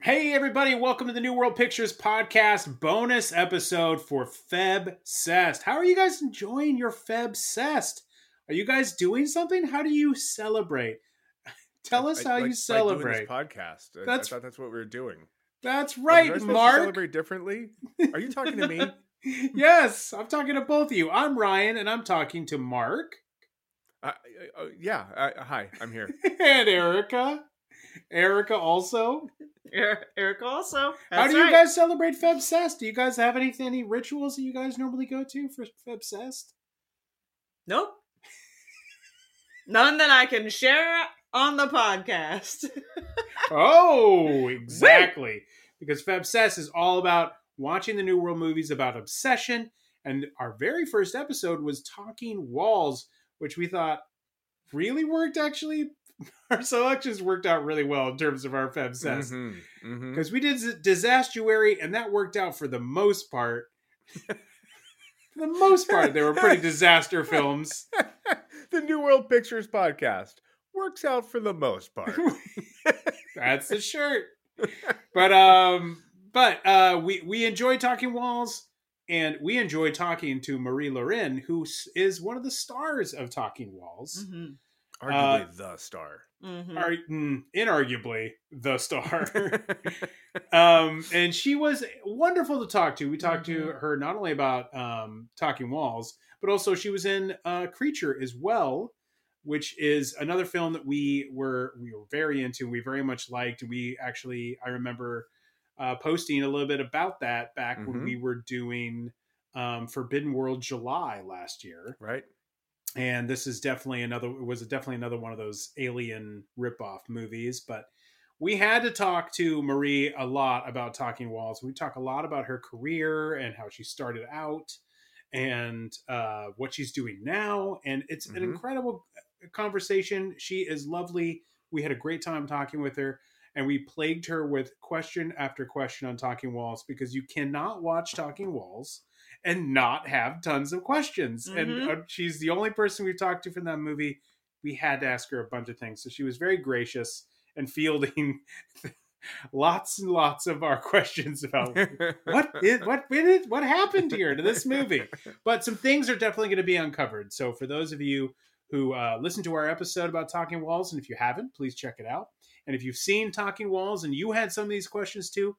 Hey, everybody, welcome to the New World Pictures podcast bonus episode for Febsessed. How are you guys enjoying your Febsessed? Are you guys doing something? How do you celebrate? Tell us I- how like- you celebrate. doing this podcast. I- That's- I thought that's what we were doing. That's right, to Mark. celebrate differently? Are you talking to me? yes, I'm talking to both of you. I'm Ryan, and I'm talking to Mark Uh, uh, yeah. Uh, hi, I'm here. and Erica. Erica also. Er- Eric also. How That's do you right. guys celebrate Febsessed? Do you guys have anything, any rituals that you guys normally go to for Febsessed? Nope. None that I can share on the podcast. Oh, exactly. because Febsessed is all about watching the New World movies about obsession. And our very first episode was Talking Walls, which we thought really worked actually. Our selections worked out really well in terms of our Febsessed. Mhm, mhm. Because we did Disastuary, and that worked out for the most part. for the most part, they were pretty disaster films. the New World Pictures podcast works out for the most part. That's the shirt. But um, but uh, we we enjoy talking walls, and we enjoy talking to Marie Laurin, who is one of the stars of Talking Walls, mm-hmm. Arguably the star. Mm-hmm. Are, mm, inarguably the star. um, and she was wonderful to talk to. We talked to Mhm. her not only about um, Talking Walls, but also she was in uh, Creature as well, which is another film that we were we were very into. We very much liked. We actually, I remember uh, posting a little bit about that back when Mhm. we were doing um, Forbidden World July last year right? And this is definitely another was definitely another one of those alien ripoff movies but we had to talk to marie a lot about talking walls. We talk a lot about her career and how she started out and uh, what she's doing now. And it's an Mhm. incredible conversation. She is lovely. We had a great time talking with her and we plagued her with question after question on talking walls because you cannot watch talking walls and not have tons of questions. And Mhm. uh, she's the only person we've talked to from that movie. We had to ask her a bunch of things. So she was very gracious and fielding lots and lots of our questions about what is what did what happened here to this movie. But some things are definitely going to be uncovered. So for those of you who uh, listened to our episode about Talking Walls, and if you haven't, please check it out. And if you've seen Talking Walls and you had some of these questions too,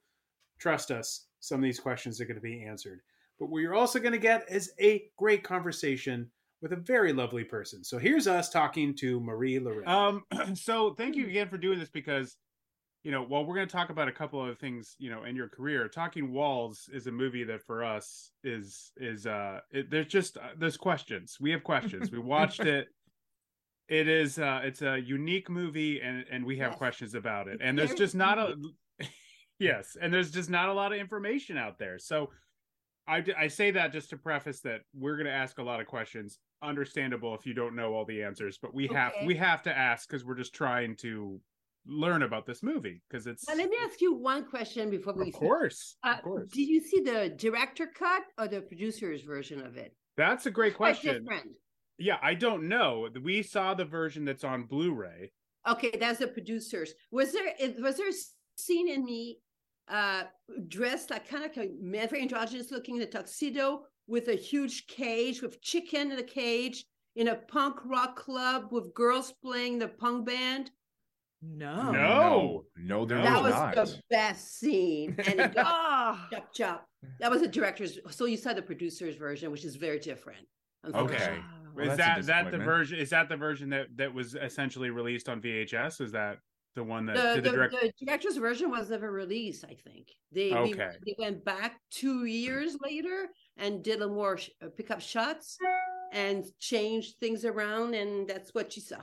trust us, some of these questions are going to be answered. But what you're also going to get is a great conversation with a very lovely person. So here's us talking to Marie Laurin. Um, so thank you again for doing this because, you know, while we're going to talk about a couple of things, you know, in your career, Talking Walls is a movie that for us is is uh, it, there's just uh, there's questions. We have questions. We watched it. It is uh, it's a unique movie, and and we have Yes. questions about it. And there's just not a yes, and there's just not a lot of information out there. So. I, I say that just to preface that we're going to ask a lot of questions. Understandable if you don't know all the answers, but we have we have to ask because we're just trying to learn about this movie because it's Now, let me ask you one question before we. of course Uh, of course Did you see the director cut or the producer's version of it? that's a great question. Yeah, I don't know. We saw the version that's on Blu-ray. Okay, that's the producers. Was there was there a scene in me uh dressed like kind of like a man, very androgynous looking in a tuxedo with a huge cage with chicken in a cage in a punk rock club with girls playing the punk band? No. No. no, no, there that was, was not. the best scene. And it got Ah. chop chop. That was the director's so you saw the producer's version, which is very different. Okay. unfortunately. Well, is that's a that is that the version? Is that the version that that was essentially released on VHS? Is that the one that the, did the the, direct? the director's version was never released. I think they we- they went back two years later and did a more sh- uh, pickup shots and changed things around, and that's what you saw.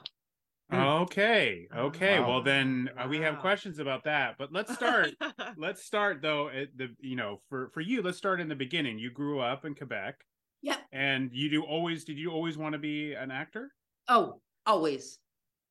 Okay, okay. Wow. Well, then uh, we have questions about that. But let's start. let's start though at the you know for for you. Let's start in the beginning. You grew up in Quebec. Yep. And you do always did you always want to be an actor? Oh, always,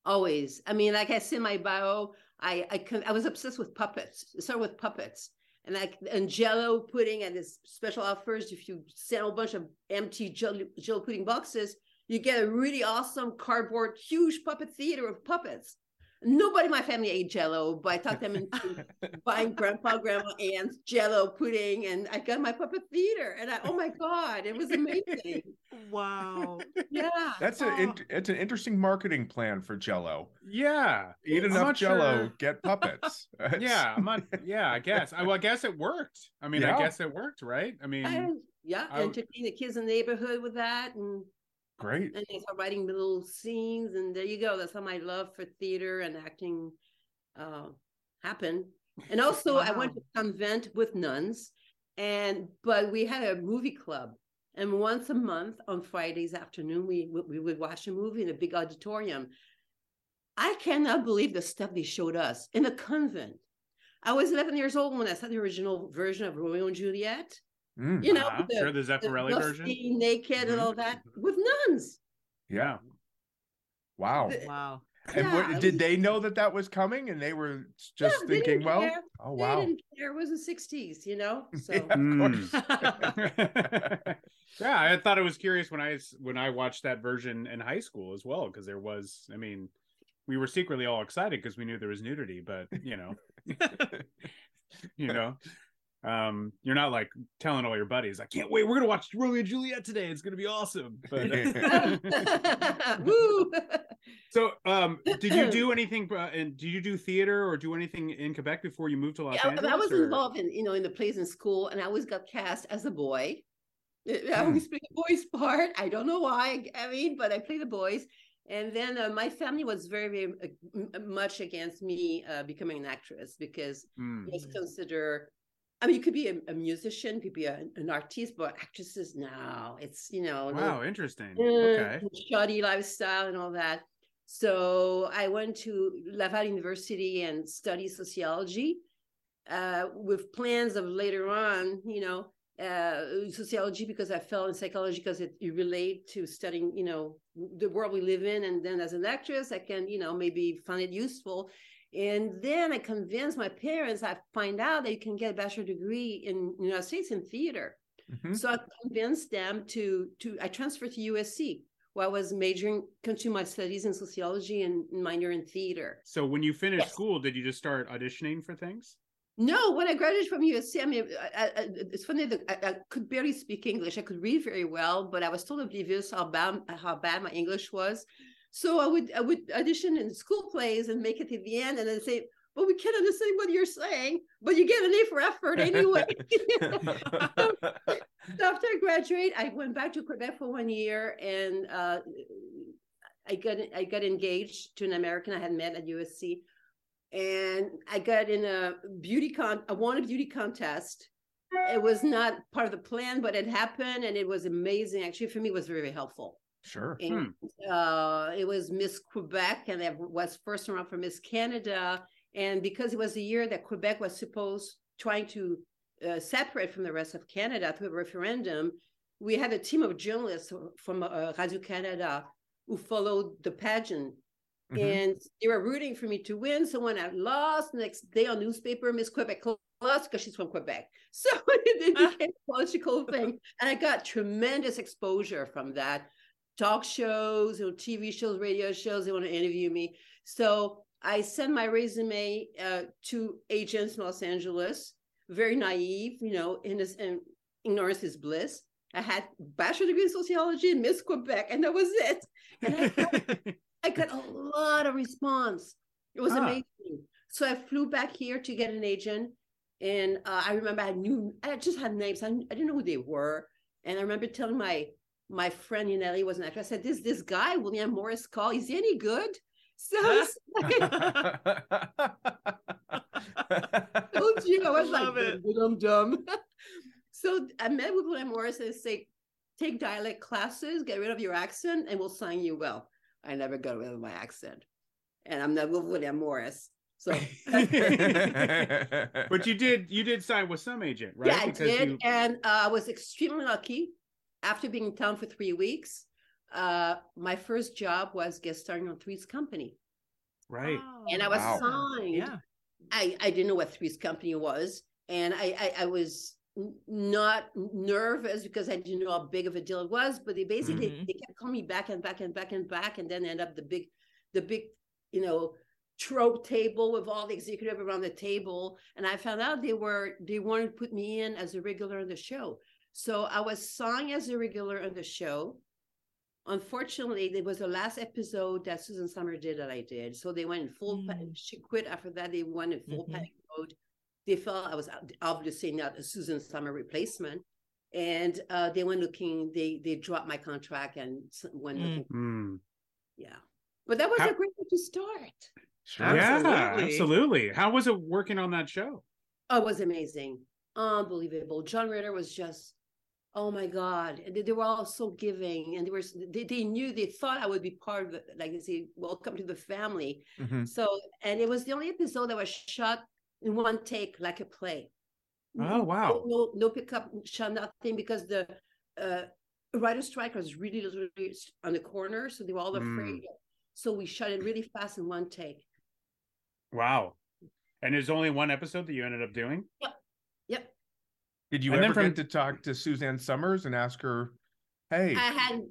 always. I mean, like I said in my bio, I I, I was obsessed with puppets. It started with puppets. And like and Jello pudding and this special offers. If you sell a bunch of empty Jello, Jello pudding boxes, you get a really awesome cardboard, huge puppet theater of puppets. Nobody in my family ate Jello, but I talked them into buying Grandpa, Grandma, Aunt's Jello pudding, and I got my puppet theater, and I oh my god, it was amazing. Wow. Yeah, That's Oh. an int- it's an interesting marketing plan for Jello. Yeah. Eat I'm enough Jello, sure- get puppets. Yeah, I'm not. Yeah, I guess. I, well, I guess it worked. I mean, Yeah. I guess it worked, right? I mean, I, yeah, I entertain the kids in the neighborhood with that, and great. and they start writing little scenes, and there you go. That's how my love for theater and acting uh, happened. And also, I went to convent with nuns, and but we had a movie club, and once a month on Fridays afternoon, we we we would watch a movie in a big auditorium. I cannot believe the stuff they showed us in a convent. I was 11 years old when I saw the original version of Romeo and Juliet. Mm, You know, uh-huh. the- sure, the the Zeffirelli version. lusty, naked, and Mhm. all that with nuns. yeah. Wow. The- Wow. And Yeah, what, did was- they know that that was coming, and they were just they thinking, well, care. oh They wow, didn't care. It was the 60s, you know? So Yeah, of Mm. course. yeah, I thought it was curious when I s- when I watched that version in high school as well because there was. I mean, we were secretly all excited because we knew there was nudity, but you know, you know. Um, you're not like telling all your buddies, "I can't wait. We're gonna watch Romeo and Juliet today. It's gonna be awesome." But Woo! So, um, did you do anything? Uh, and did you do theater or do anything in Quebec before you moved to Los Yeah, Angeles? I was or- involved in, you know, in the plays in school, and I always got cast as a boy. I Hmm. always played the boy's part. I don't know why. I mean, but I played the boys. And then uh, my family was very, very uh, m- much against me uh, becoming an actress because Hmm. it's considered. I mean, you could be a, a musician, you could be a, an artist, but actresses now, it's you know, no- Wow, interesting. uh, Okay. shoddy lifestyle and all that. So I went to Laval University and studied sociology uh, with plans of later on, you know, uh, sociology because I fell in psychology because it you relate to studying, you know, the world we live in. And then as an actress, I can, you know, maybe find it useful. And then I convinced my parents, I find out that you can get a bachelor degree in the United States in theater. Mhm. So I convinced them to to I transferred to USC where I was majoring continue my studies in sociology and minor in theater. So when you finished Yes. school, did you just start auditioning for things? No, when I graduated from USC, I mean, I, I, it's funny that I, I could barely speak English. I could read very well, but I was totally oblivious how bad how bad my English was. So I would I would audition in school plays and make it to the end, and then say, "Well, we can't understand what you're saying, but you get an A for effort anyway." So after I graduate, I went back to Quebec for one year, and uh, I got I got engaged to an American I had met at USC, and I got in a beauty con. I won a beauty contest. It was not part of the plan, but it happened, and it was amazing. Actually, for me, it was very helpful. Sure. And uh, it was Miss Quebec, and it was first round for Miss Canada. And because it was the year that Quebec was supposed trying to uh, separate from the rest of Canada through a referendum, we had a team of journalists from uh, Radio Canada who followed the pageant. Mhm. And they were rooting for me to win. So when I lost, next day on newspaper, Miss Quebec lost because she's from Quebec. So it became a political thing. And I got tremendous exposure from that talk shows, or TV shows, radio shows. They want to interview me. So I sent my resume uh, to agents in Los Angeles, very naive, you know, in this, and ignorance is bliss. I had bachelor degree in sociology in Miss Quebec, and that was it. And I got, I got a lot of response. It was Ah. amazing. So I flew back here to get an agent, and uh, I remember I knew I just had names. I, I didn't know who they were, and I remember telling my my friend LA was an actor. I said, "This this guy William Morris Call, is he any good?" So I told you I was Love like, dumb, dumb. so I met with William Morris and say, take dialect classes, get rid of your accent, and we'll sign you well. I never got rid of my accent, and I'm not with William Morris. So but you did you did sign with some agent, right? yeah, I Because did, you- and uh, I was extremely lucky. After being in town for three weeks, uh, my first job was guest starring on Three's Company, right. and I was Wow. signed. Yeah. I, I didn't know what Three's Company was, and I, I I was not nervous because I didn't know how big of a deal it was. But they basically Mhm. they kept calling me back and back and back and back, and then end up the big, the big, you know, trope table with all the executive around the table, and I found out they were they wanted to put me in as a regular on the show. So I was signed as a regular on the show. Unfortunately, it was the last episode that Suzanne Somers did that I did. So they went in full. pa- Mm. She quit after that. They went in full Mhm. panic mode. They felt I was obviously not a Suzanne Somers replacement, and uh, they went looking. They they dropped my contract and went Mm. looking. Hmm. Yeah, but that was How- a great way to start. Sure. Yeah, Absolutely. absolutely. How was it working on that show? Oh, it was amazing, unbelievable. John Ritter was just, oh my god! And they, they were all so giving, and they were they, they knew they thought I would be part of it. Like they say, welcome to the family. Mhm. So, and it was the only episode that was shot in one take, like a play. Oh, wow. No, no, no pickup shot, nothing, because the uh, writer strike was really, really on the corner, so they were all Mm. afraid. So we shot it really fast in one take. Wow. And there's only one episode that you ended up doing? Yep. Did you And then ever from- get to talk to Suzanne Somers and ask her, "Hey, I had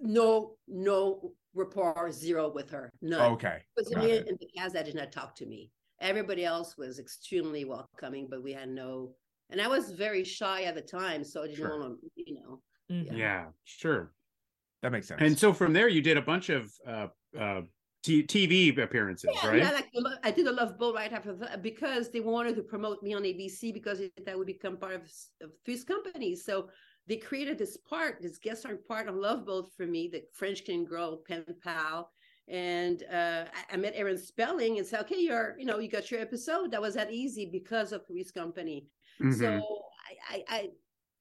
no no rapport zero with her. None. okay, It was got me it. and the cast that did not talk to me. Everybody else was extremely welcoming, but we had no. And I was very shy at the time, so I didn't Sure. want to, you know. Mhm. Yeah, sure. that makes sense." And so from there, you did a bunch of uh, uh, t- TV appearances, Yeah, right? yeah, like I did a Love Boat right after that because they wanted to promote me on ABC because it, that would become part of, of Three's Company. So they created this part, this guest star part on Love Boat for me, the French Canadian girl pen pal. And uh, I, I met Aaron Spelling and said, "Okay, you're, you know, you got your episode. That was that easy because of Three's Company." Mhm. So I, I, I,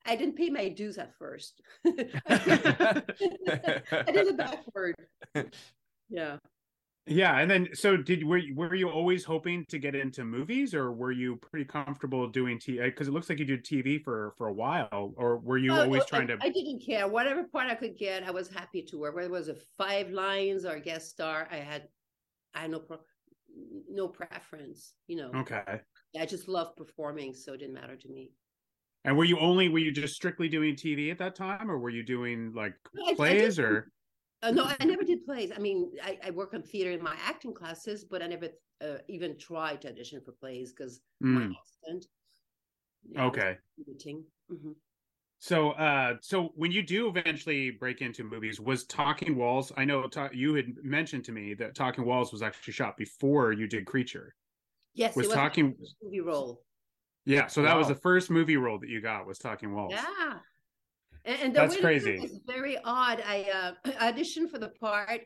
I didn't pay my dues at first. I did it backward. Yeah. Yeah, and then so did were you, were you always hoping to get into movies, or were you pretty comfortable doing TV? Because uh, it looks like you did TV for for a while, or were you Oh, always no, trying I, to? I didn't care. Whatever part I could get, I was happy to work. Whether it was a five lines or a guest star, I had, I had no pro, no preference. You know, Okay. I just loved performing, so it didn't matter to me. And were you only were you just strictly doing TV at that time, or were you doing like I- I plays, did- or? Uh, no, I never did plays. I mean, I, I work on theater in my acting classes, but I never uh, even tried to audition for plays because my Mm, accent. yeah, okay. Mhm. So, uh, so when you do eventually break into movies, was Talking Walls? I know ta- you had mentioned to me that Talking Walls was actually shot before you did Creature. Yes, Was it was talking- movie role. Yeah, so that was the first movie role that you got was Talking Walls. Yeah. And, and the That's crazy. was very odd. I uh, auditioned for the part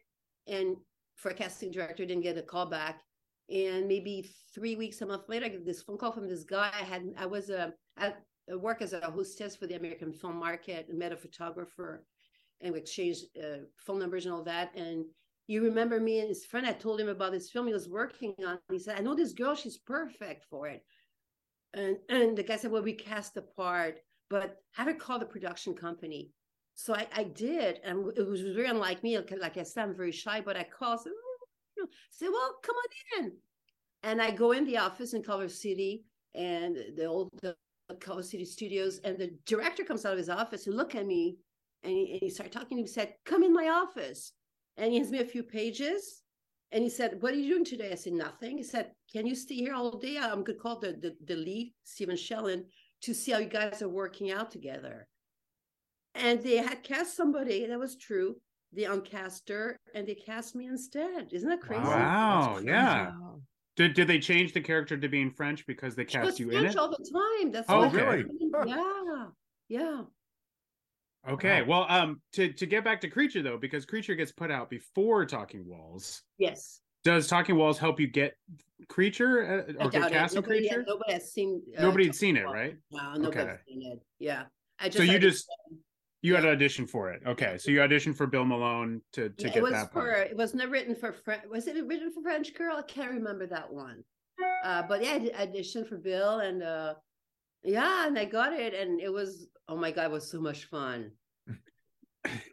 and for a casting director, didn't get a call back. And maybe three weeks, a month later, I get this phone call from this guy. I had I was a I work as a hostess for the American film market and met a photographer and we exchanged uh, phone numbers and all that. And you remember me and his friend, I told him about this film he was working on. He said, I know this girl, she's perfect for it. And and the guy said, Well, we cast the part but I have her call the production company. So I, I did, and it was very unlike me. Like, I said, I'm very shy, but I called, said, "Oh, said, well, come on in. And I go in the office in Culver City and the old the Culver City studios, and the director comes out of his office and look at me, and he, and he started talking to me. He said, come in my office. And he hands me a few pages. And he said, What are you doing today? I said, Nothing. He said, Can you stay here all day? I'm going to call the, the, the lead, Stephen Shellen, to see how you guys are working out together. And they had cast somebody, that was true. They uncast her and they cast me instead. Isn't that crazy? Wow, That's yeah. Wow. Did did they change the character to being French because they She was cast you in it? all the time. That's Oh, what okay. happened. Yeah. Yeah. Okay, Wow. well, um, to to get back to Creature though, because Creature gets put out before Talking Walls. Yes. Does Talking Walls help you get Creature uh, or get cast Creature? nobody has seen. uh, Nobody had seen it, Walls. right? No, nobody's Okay. seen it. Yeah. I So you just- You had audition for it. Okay, so you auditioned for Bill Malone to to Yeah, get it was that for part. it was not written for French. Was it written for French girl? I can't remember that one. Uh, but yeah, I auditioned for Bill, and uh, yeah, and I got it, and it was oh my god, it was so much fun.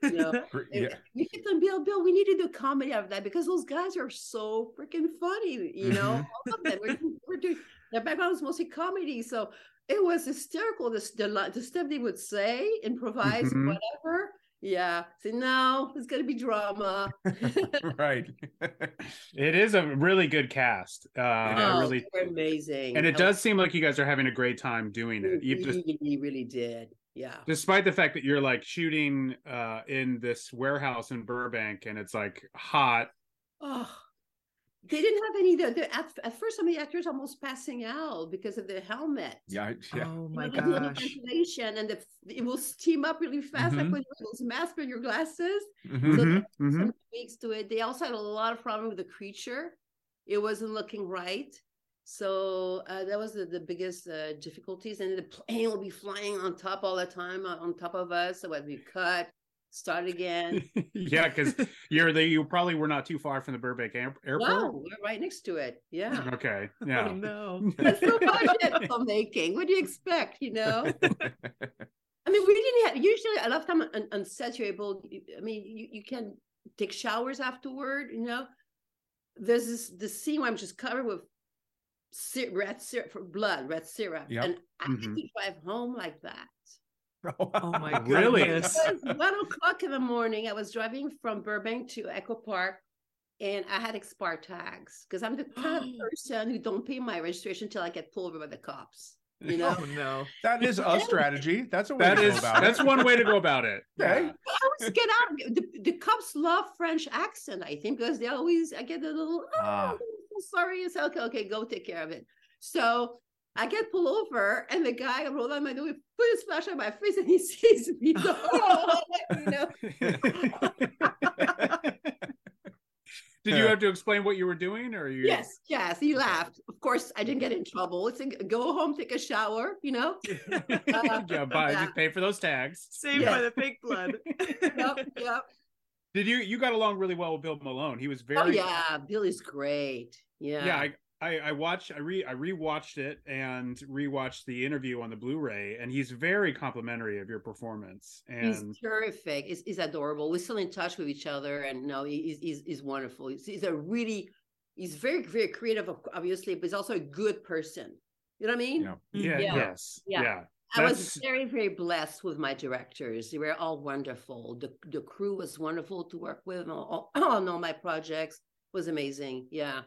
You know, Yeah. we kept on Bill, Bill. We need to do comedy out of that because those guys are so freaking funny. You know, all of them. We're, we're doing their background is mostly comedy, so it was hysterical. The the, the stuff they would say, improvise, Mhm. whatever. Yeah. Say no, it's gonna be drama. right. It is a really good cast. Uh, oh, really, amazing. and it I does seem like you guys are having a great time doing it. You just, really did. Yeah. despite the fact that you're like shooting uh, in this warehouse in Burbank, and it's like hot. Oh, they didn't have any. The, the, at, at first, some of the actors almost passing out because of the helmet. Yeah. Yeah. Oh You my know, they didn't gosh. ventilation, and the, it will steam up really fast, like Mhm. when you wear those masks and your glasses. Mhm. So Mhm, there were mhm. some tweaks to it. They also had a lot of problem with the creature. It wasn't looking right. So uh, that was the, the biggest uh, difficulties. And the plane will be flying on top all the time uh, on top of us. So when we cut, start again. yeah, because you're the you probably were not too far from the Burbank air- airport. wow, we're right next to it. Yeah. Okay, Oh yeah. no. That's so budget filmmaking. What do you expect? You know, I mean, we didn't have usually a lot of time on, on sets you're able. I mean, you, you can take showers afterward. You know, there's this the scene where I'm just covered with sy- red syrup for blood, red syrup, Yep. and I had Mhm. to drive home like that. Oh my Really? goodness. One o'clock in the morning. I was driving from Burbank to Echo Park, and I had expired tags because I'm the kind of person who don't pay my registration till I get pulled over by the cops. You know, Oh no. that is a strategy. That's a way That to go about that's it. one way to go about it. Okay. Yeah. I always get out. The, the cops love French accent, I think, because they always I get a little. Oh, Ah. I'm so sorry. It's okay. Okay, go take care of it. So I get pulled over, and the guy rolled on my window, put his flash on my face, and he sees me. So, oh, you know, Did you have to explain what you were doing, or you? yes, yes. He laughed. Of course, I didn't get in trouble. It's a, go home, take a shower. You know. Uh, yeah, buy, yeah. just pay for those tags. Saved Yeah. by the fake blood. Yep, yep. Did you? You got along really well with Bill Malone. He was oh, very. Oh yeah, Billy's great. Yeah. Yeah, I, I, I watched. I re. I rewatched it and rewatched the interview on the Blu-ray, and he's very complimentary of your performance. And He's terrific. He's, he's adorable. We're still in touch with each other, and no, he- he's he's, he's wonderful. He's, he's a really, he's very very creative, obviously, but he's also a good person. You know what I mean? Yeah. Mm-hmm. yeah, Yeah. yes, Yeah. yeah. I was very very blessed with my directors. They were all wonderful. The the crew was wonderful to work with. On all, on all my projects was amazing. Yeah.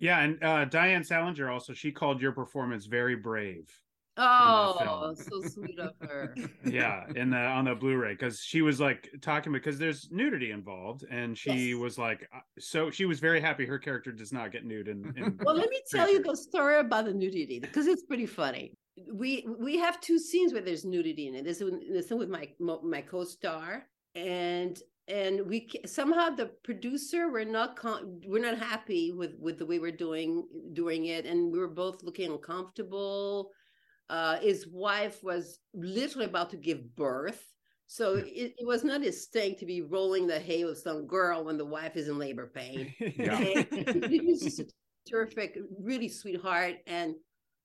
Yeah, and uh, Diane Salinger also she called your performance very brave. Oh, so sweet of her. yeah in the on the blu-ray because she was like talking because there's nudity involved and she Yes. was like uh, so she was very happy her character does not get nude in Well, let me tell you the story about the nudity because it's pretty funny. We we have two scenes where there's nudity in it. This one, this one with my my co-star, and and we somehow the producer we're not con- we're not happy with with the way we're doing doing it, and we were both looking uncomfortable. Uh, his wife was literally about to give birth. So it, it was not his thing to be rolling the hay with some girl when the wife is in labor pain Yeah. he was just a terrific, really sweetheart. And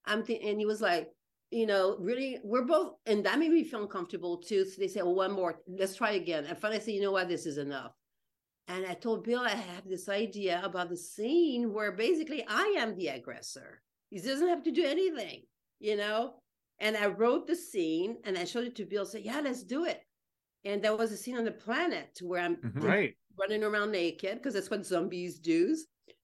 I'm thinking, and he was like, you know, really, we're both, and that made me feel uncomfortable too. So they said, well, one more, let's try again. And finally, I said, you know what, this is enough. And I told Bill I have this idea about the scene where basically I am the aggressor. He doesn't have to do anything, you know. And I wrote the scene and I showed it to Bill. Said, "Yeah, let's do it." And there was a scene on the planet where I'm Mhm. right running around naked because that's what zombies do.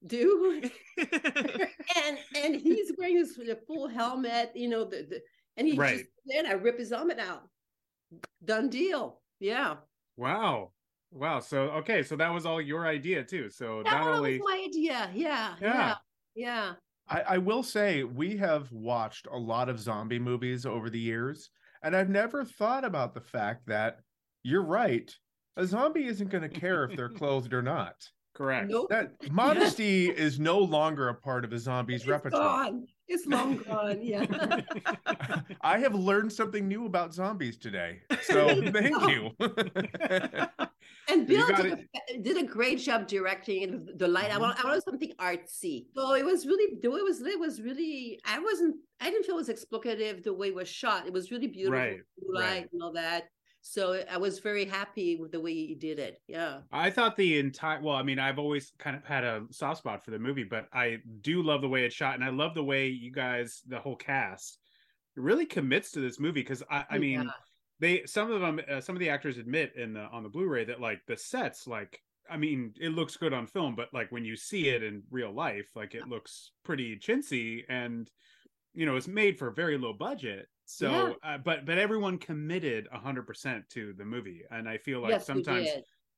Do and and he's wearing this the full helmet, you know, the, the and he Right. just then I rip his helmet out. Done deal. Yeah. wow wow so okay so that was all your idea too so That not only was my idea. Yeah. Yeah. Yeah. Yeah. I, I will say we have watched a lot of zombie movies over the years, and I've never thought about the fact that you're right. A zombie isn't going to care if they're clothed or not. Correct Nope. That modesty is no longer a part of a zombie's It's repertoire. gone. It's long gone. Yeah. I have learned something new about zombies today. So thank you. And Bill got did a, did a great job directing. The light. I Mm-hmm. want. I wanted something artsy. So it was really the way it was lit was really. I wasn't. I didn't feel it was explicative the way it was shot. It was really beautiful. Right, blue light right. and all that. So I was very happy with the way he did it. Yeah. I thought the entire well, I mean, I've always kind of had a soft spot for the movie, but I do love the way it's shot, and I love the way you guys, the whole cast, really commits to this movie because I, I mean, Yeah. they some of them uh, some of the actors admit in the on the Blu-ray that like the sets like I mean it looks good on film but like when you see it in real life like it looks pretty chintzy and you know it's made for a very low budget so Yeah. uh, but but everyone committed 100% to the movie and I feel like yes, sometimes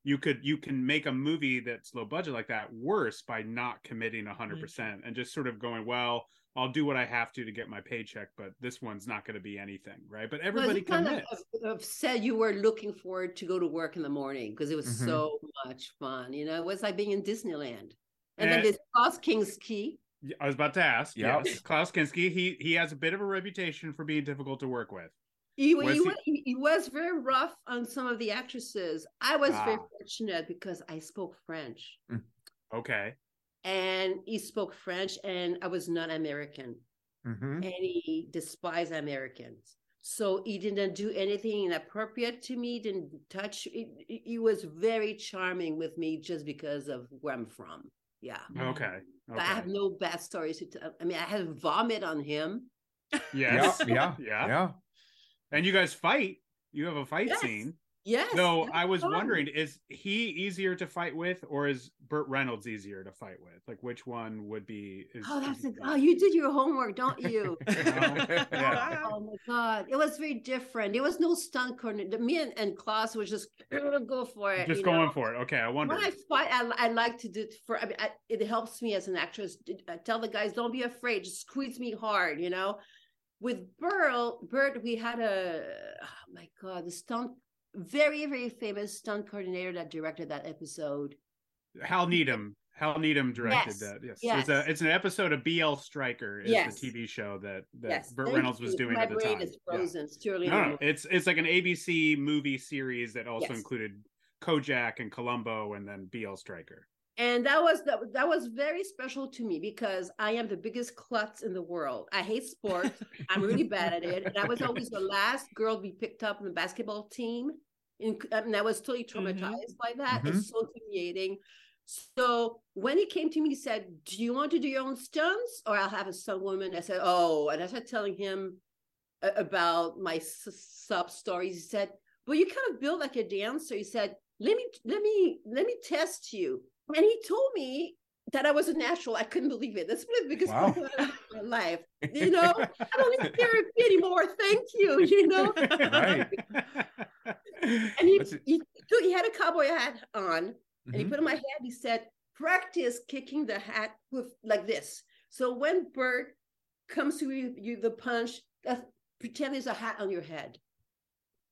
you could you can make a movie that's low budget like that worse by not committing 100% Mm-hmm. and just sort of going well I'll do what I have to to get my paycheck but this one's not going to be anything right but everybody you kind commits of, of said you were looking forward to go to work in the morning because it was Mhm. so much fun. You know, it was like being in Disneyland. And then And- this Klaus Kinski. Yeah, I was about to ask. Yep. Yes, Klaus Kinski. He he has a bit of a reputation for being difficult to work with. He, Was he, he- wa- he, he was very rough on some of the actresses. I was very Ah. fortunate because I spoke French Okay. and he spoke French and I was not American hmm and he despised Americans. So he didn't do anything inappropriate to me, didn't touch. He, he- he was very charming with me just because of where I'm from. Yeah. Okay. But I have no bad stories to tell. I mean, I had vomit on him. Yes. Yeah, yeah, Yeah. yeah. And you guys fight. You have a fight Yes. scene. Yes. So I was fun. wondering, is he easier to fight with, or is Burt Reynolds easier to fight with? Like, which one would be? Is, Oh, that's a, oh, you did your homework, don't you? Oh, oh, yeah. Oh my god, it was very different. There was no stunt coordinator. Me and, and Klaus was just go for it. just going know? for it. Okay, I wonder. When I fight, I, I like to do it for. I mean, I, it helps me as an actress. I uh, tell the guys, don't be afraid. Just squeeze me hard. You know. With Burl, Burt, we had a. Oh my god, the stunt, very very famous stunt coordinator that directed that episode. Hal Needham. Hal Needham directed Yes. that. Yes. Yes. It's a it's an episode of B.L. Stryker. Is Yes. the TV show that that yes, Burt thank Reynolds was doing My at the brain time. is Yeah. frozen. It's too No, no, it's it's like an ABC movie series that also included Kojak and Columbo and then B.L. Stryker. And that was that, that was very special to me because I am the biggest klutz in the world. I hate sports. I'm really bad at it, and I was always the last girl to be picked up in the basketball team. And, and I was totally mm-hmm. traumatized by that. It's mm-hmm. so humiliating. So when he came to me, he said, "Do you want to do your own stunts, or I'll have a stunt woman?" I said, "Oh," and I started telling him a- about my sub stories. He said, well you kind of build like a dancer." He said, "Let me, let me, let me test you." And he told me that I was a natural. I couldn't believe it. That's the biggest Wow. of my life. You know, I don't need therapy anymore. Thank you. You know, Right. and he, he, he had a cowboy hat on, and he Mhm. put in my head. He said, "Practice kicking the hat with like this." So when Burt comes to you, you the punch, uh, pretend there's a hat on your head.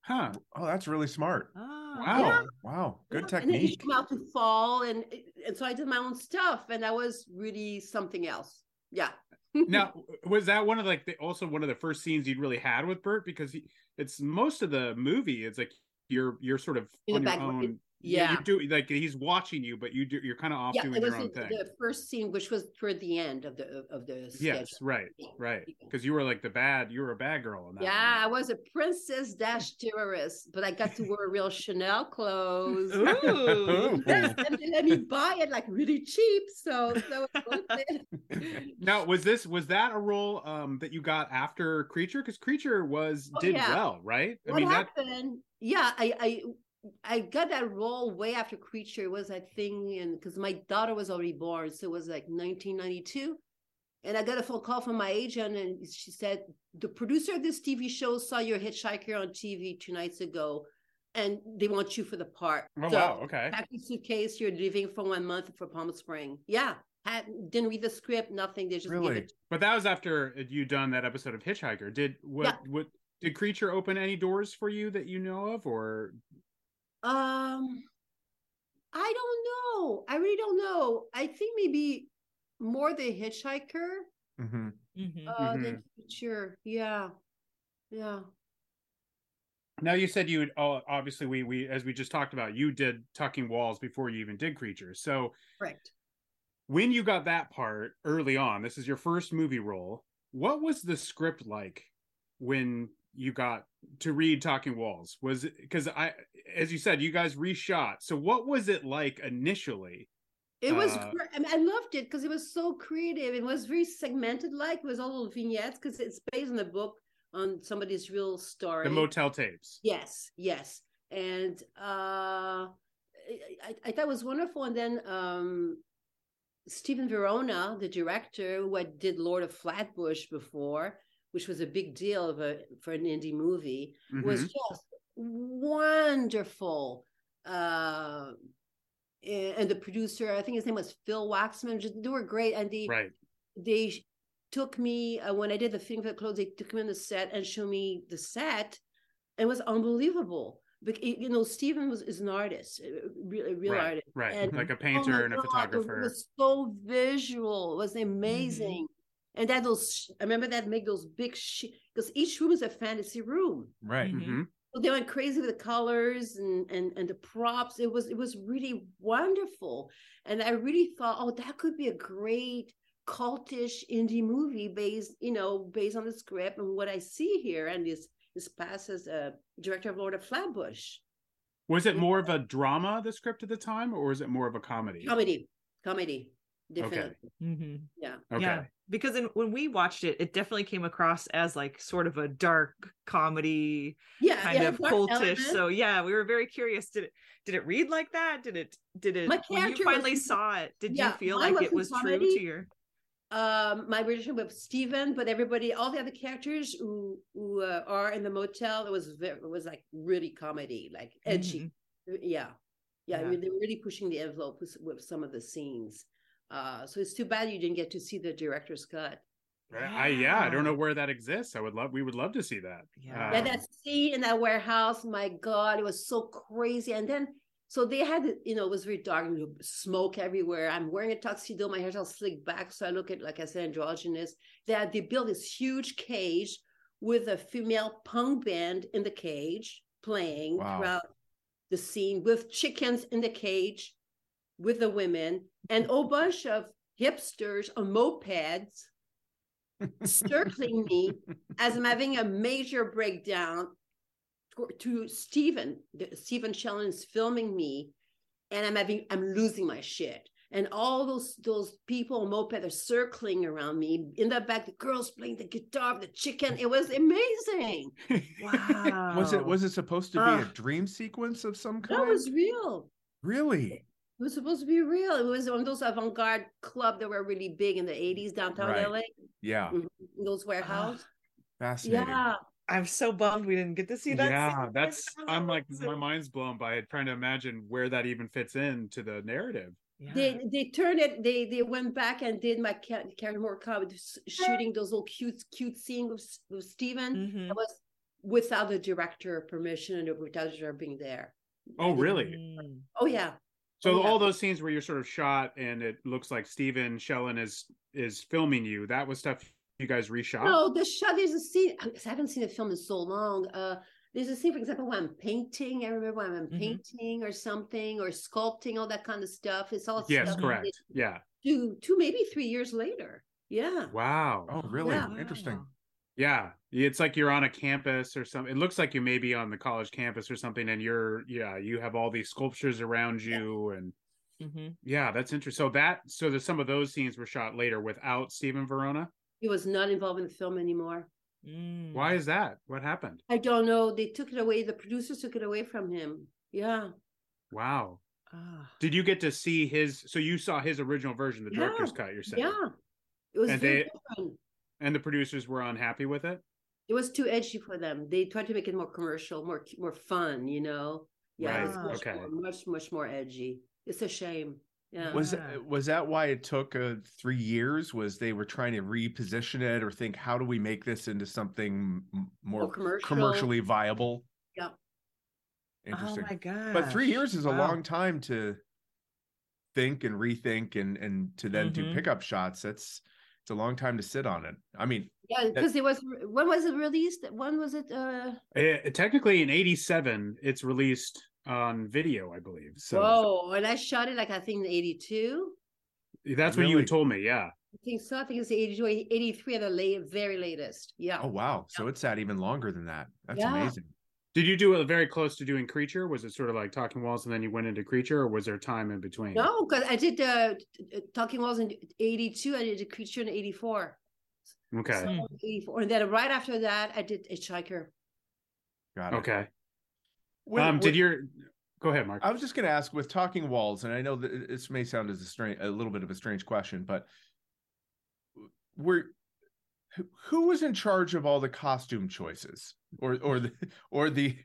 Huh. Oh, that's really smart. Ah. Wow. Wow, good Yeah, And then technique. out to fall, and and so I did my own stuff, and that was really something else. Yeah. Now, was that one of like the, also one of the first scenes you'd really had with Burt? Because he, it's most of the movie. It's like you're you're sort of In on your own. Yeah. you do like he's watching you, but you do you're kind of off yeah, doing it was your own the, thing. the first scene, which was toward the end of the of the Yes, schedule. right, right. Because you were like the bad, you were a bad girl in that. Yeah, I was a princess dash terrorist, but I got to wear real Chanel clothes. Ooh. Yes, and they let me buy it like really cheap, so that was it. Now, was this was that a role um that you got after Creature? Because Creature was Oh, did yeah. well, right? I what mean that happened? Yeah, I, I I got that role way after Creature. Was that thing, and because my daughter was already born, so it was like 1992. And I got a phone call from my agent, and she said the producer of this TV show saw your hitchhiker on TV two nights ago, and they want you for the part. Oh So, wow, okay. Pack your suitcase. You're leaving for one month for Palm Spring. Yeah, had, didn't read the script. Nothing. They just Really? it. But that was after you'd done that episode of Hitchhiker. Did what Yeah. what did Creature open any doors for you that you know of or Um, I don't know. I really don't know. I think maybe more the hitchhiker Mhm. Mhm. uh than future. Yeah. Yeah. Now you said you would oh, obviously we we as we just talked about you did Talking Walls before you even did creatures. So Correct. when you got that part early on, this is your first movie role. What was the script like when you got to read Talking Walls? Was because I, as you said, you guys reshot. So what was it like initially? It was Uh. I mean, I loved it because it was so creative. It was very segmented like. It was all little vignettes because it's based on the book on somebody's real story. The motel tapes. Yes, yes, and uh, I, I thought it was wonderful. And then um, Stephen Verona, the director, who had did Lord of Flatbush before, which was a big deal of a, for an indie movie, was Mhm. just wonderful. Uh, and the producer, I think his name was Phil Waxman. Just, they were great, and they right. they took me uh, when I did the thing for the clothes. They took me on the set and showed me the set. It was unbelievable. But you know, Stephen was is an artist, a real, a real right. artist, Right. And- like a Oh painter and a God, photographer. It was so visual. It was amazing. And that those, I remember that make those big because each room is a fantasy room. Right. Mhm. Mhm. So they went crazy with the colors and and and the props. It was it was really wonderful, and I really thought, oh, that could be a great cultish indie movie based, you know, based on the script and what I see here. And this this past as a director of Lord of Flatbush, Was it more of a drama, the script at the time, or was it more of a comedy? comedy, comedy, definitely, Mhm. yeah. Okay. Yeah, because in, when we watched it, it definitely came across as like sort of a dark comedy, Yeah, kind it of cultish. elements. So yeah, we were very curious. Did it did it read like that? Did it did it My when you character was- finally saw it? Did Yeah, you feel mine like it wasn't was true to your? um my relationship with Stephen, but everybody, all the other characters who who uh, are in the motel, it was very, it was like really comedy, like edgy. Mhm. Yeah, yeah, I mean, they're really pushing the envelope with, with some of the scenes. Uh, so it's too bad you didn't get to see the director's cut. Right. I yeah, I don't know where that exists. I would love we would love to see that. Yeah. yeah, Um, that scene in that warehouse, my God, it was so crazy. And then, so they had, you know, it was very dark and smoke everywhere. I'm wearing a tuxedo, my hair's all slicked back, so I look at, like I said, androgynous. They had, they built this huge cage with a female punk band in the cage playing Wow. throughout the scene with chickens in the cage with the women and a bunch of hipsters on mopeds circling me as I'm having a major breakdown to, to Stephen. Stephen Shellen is filming me, and I'm having I'm losing my shit. And all those those people on moped are circling around me. In the back, the girls playing the guitar, the chicken. It was amazing. Wow. Was it was it supposed to be a dream sequence of some kind? That was real. really It was supposed to be real. It was one of those avant-garde club that were really big in the 80s downtown Right. LA. yeah Mhm. Those warehouses. fascinating. yeah. I'm so bummed we didn't get to see that. yeah, scene. that's I'm like my mind's blown by it, trying to imagine where that even fits into the narrative. Yeah. They they turned it. They they went back and did my ca- Karen Moore comedy, shooting those little cute cute scene with S- with Stephen. Mhm. That was without the director permission and without the director being there. Oh, really? Mm. Oh yeah. So Oh, yeah. all those scenes where you're sort of shot and it looks like Stephen Shellen is is filming you, that was stuff you guys reshot. No, the shot. There's a scene. I I haven't seen the film in so long. Uh, there's a scene, for example, when I'm painting. I remember when I'm Mhm. painting or something or sculpting, all that kind of stuff. It's all yes, stuff correct. Yeah. Two, two, maybe three years later. Yeah. Wow. Oh, really? Yeah. Interesting. Yeah. It's like you're on a campus or something. It looks like you may be on the college campus or something, and you're yeah, you have all these sculptures around you and Mhm. yeah, that's interesting. So that so that some of those scenes were shot later without Stephen Verona. He was not involved in the film anymore. Mm. Why is that? What happened? I don't know. They took it away. The producers took it away from him. Yeah. Wow. Ah. Did you get to see his so you saw his original version, the Yeah. director's cut, you're saying? Yeah. It was And very they- different. And the producers were unhappy with it? It was too edgy for them. They tried to make it more commercial, more more fun, you know. Yeah, Right, much, okay. more, much, much more edgy. It's a shame. Yeah. Was Yeah. was that why it took uh, three years? Was they were trying to reposition it or think how do we make this into something m- more More commercial. commercially viable? Yeah. Oh Interesting. my god. but three years is a Wow. long time to think and rethink and and to then do Mhm. pickup shots. That's it's a long time to sit on it. I mean, Yeah, because it was when was it released? When was it? Uh Eh, technically in 87 it's released on video i believe so whoa, and I shot it like I think in eighty two. that's what you had told me yeah I think so. I think it's 82, 83 at the late, very latest. Yeah. oh wow, so it's sat even longer than that. That's Yeah. amazing. Did you do it very close to doing creature was it sort of like talking walls and then you went into creature or was there time in between No, because I did uh, t- t- Talking Walls in 82. I did a creature in 84. Okay. So, 84. And then right after that, I did a Hitchhiker. Got it. Okay. When- um, when- did your go ahead, Mark? I was just going to ask with talking walls, and I know that this may sound as a strange, a little bit of a strange question, but were who- was in charge of all the costume choices, or or the or the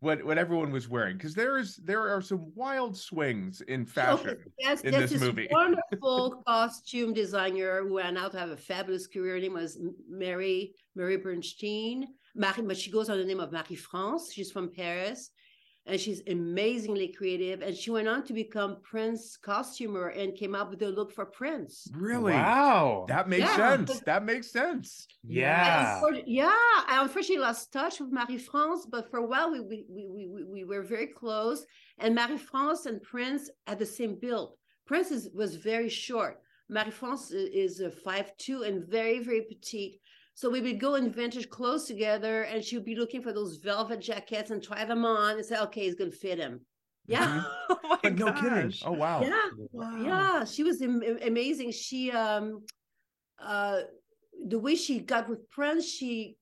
what what everyone was wearing? Because there is there are some wild swings in fashion. Okay, yes, in this this movie. wonderful costume designer who went out to have a fabulous career. Her name was Mary Mary Bernstein. Marie, but she goes on the name of Marie France. She's from Paris, and she's amazingly creative. And she went on to become Prince costumer and came up with the look for Prince. Really, Wow. that makes Yeah. sense. That makes sense. yeah. I yeah, I unfortunately lost touch with Marie France, but for a while we we, we, we, we- we were very close. And Marie France and Prince had the same build. Prince is, was very short. Marie France is a five two and very very petite. So we would go in vintage clothes together, and she would be looking for those velvet jackets and try them on and say, "Okay, he's gonna fit him." Yeah, oh my But no kidding. Oh wow. yeah. Wow. Yeah, she was am- am- amazing. She um uh the way she got with Prince, she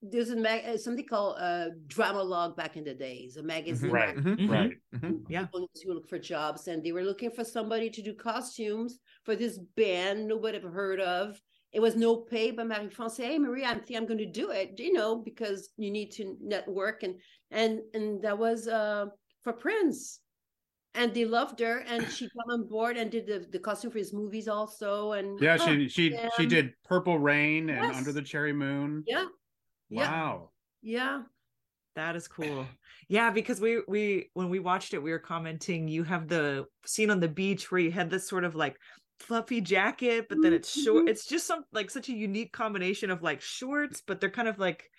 there's a mag- uh, something called uh Drama-Logue back in the days, a magazine. Right. Mhm. Mhm. Right. Mhm. Yeah. People used to look for jobs, and they were looking for somebody to do costumes for this band nobody ever heard of. It was no pay, but Marie France said, "Hey, Marie, I think I'm going to do it. You know, because you need to network." And and and that was uh, for Prince, and they loved her, and she came on board and did the, the costume for his movies also. And Yeah, oh, she she she did Purple Rain and Yes. Under the Cherry Moon. Yeah, yeah, Wow. yeah. That is cool. Yeah, because we we when we watched it, we were commenting. You have the scene on the beach where you had this sort of like fluffy jacket, but then it's short. Mhm. It's just some like such a unique combination of like shorts, but they're kind of like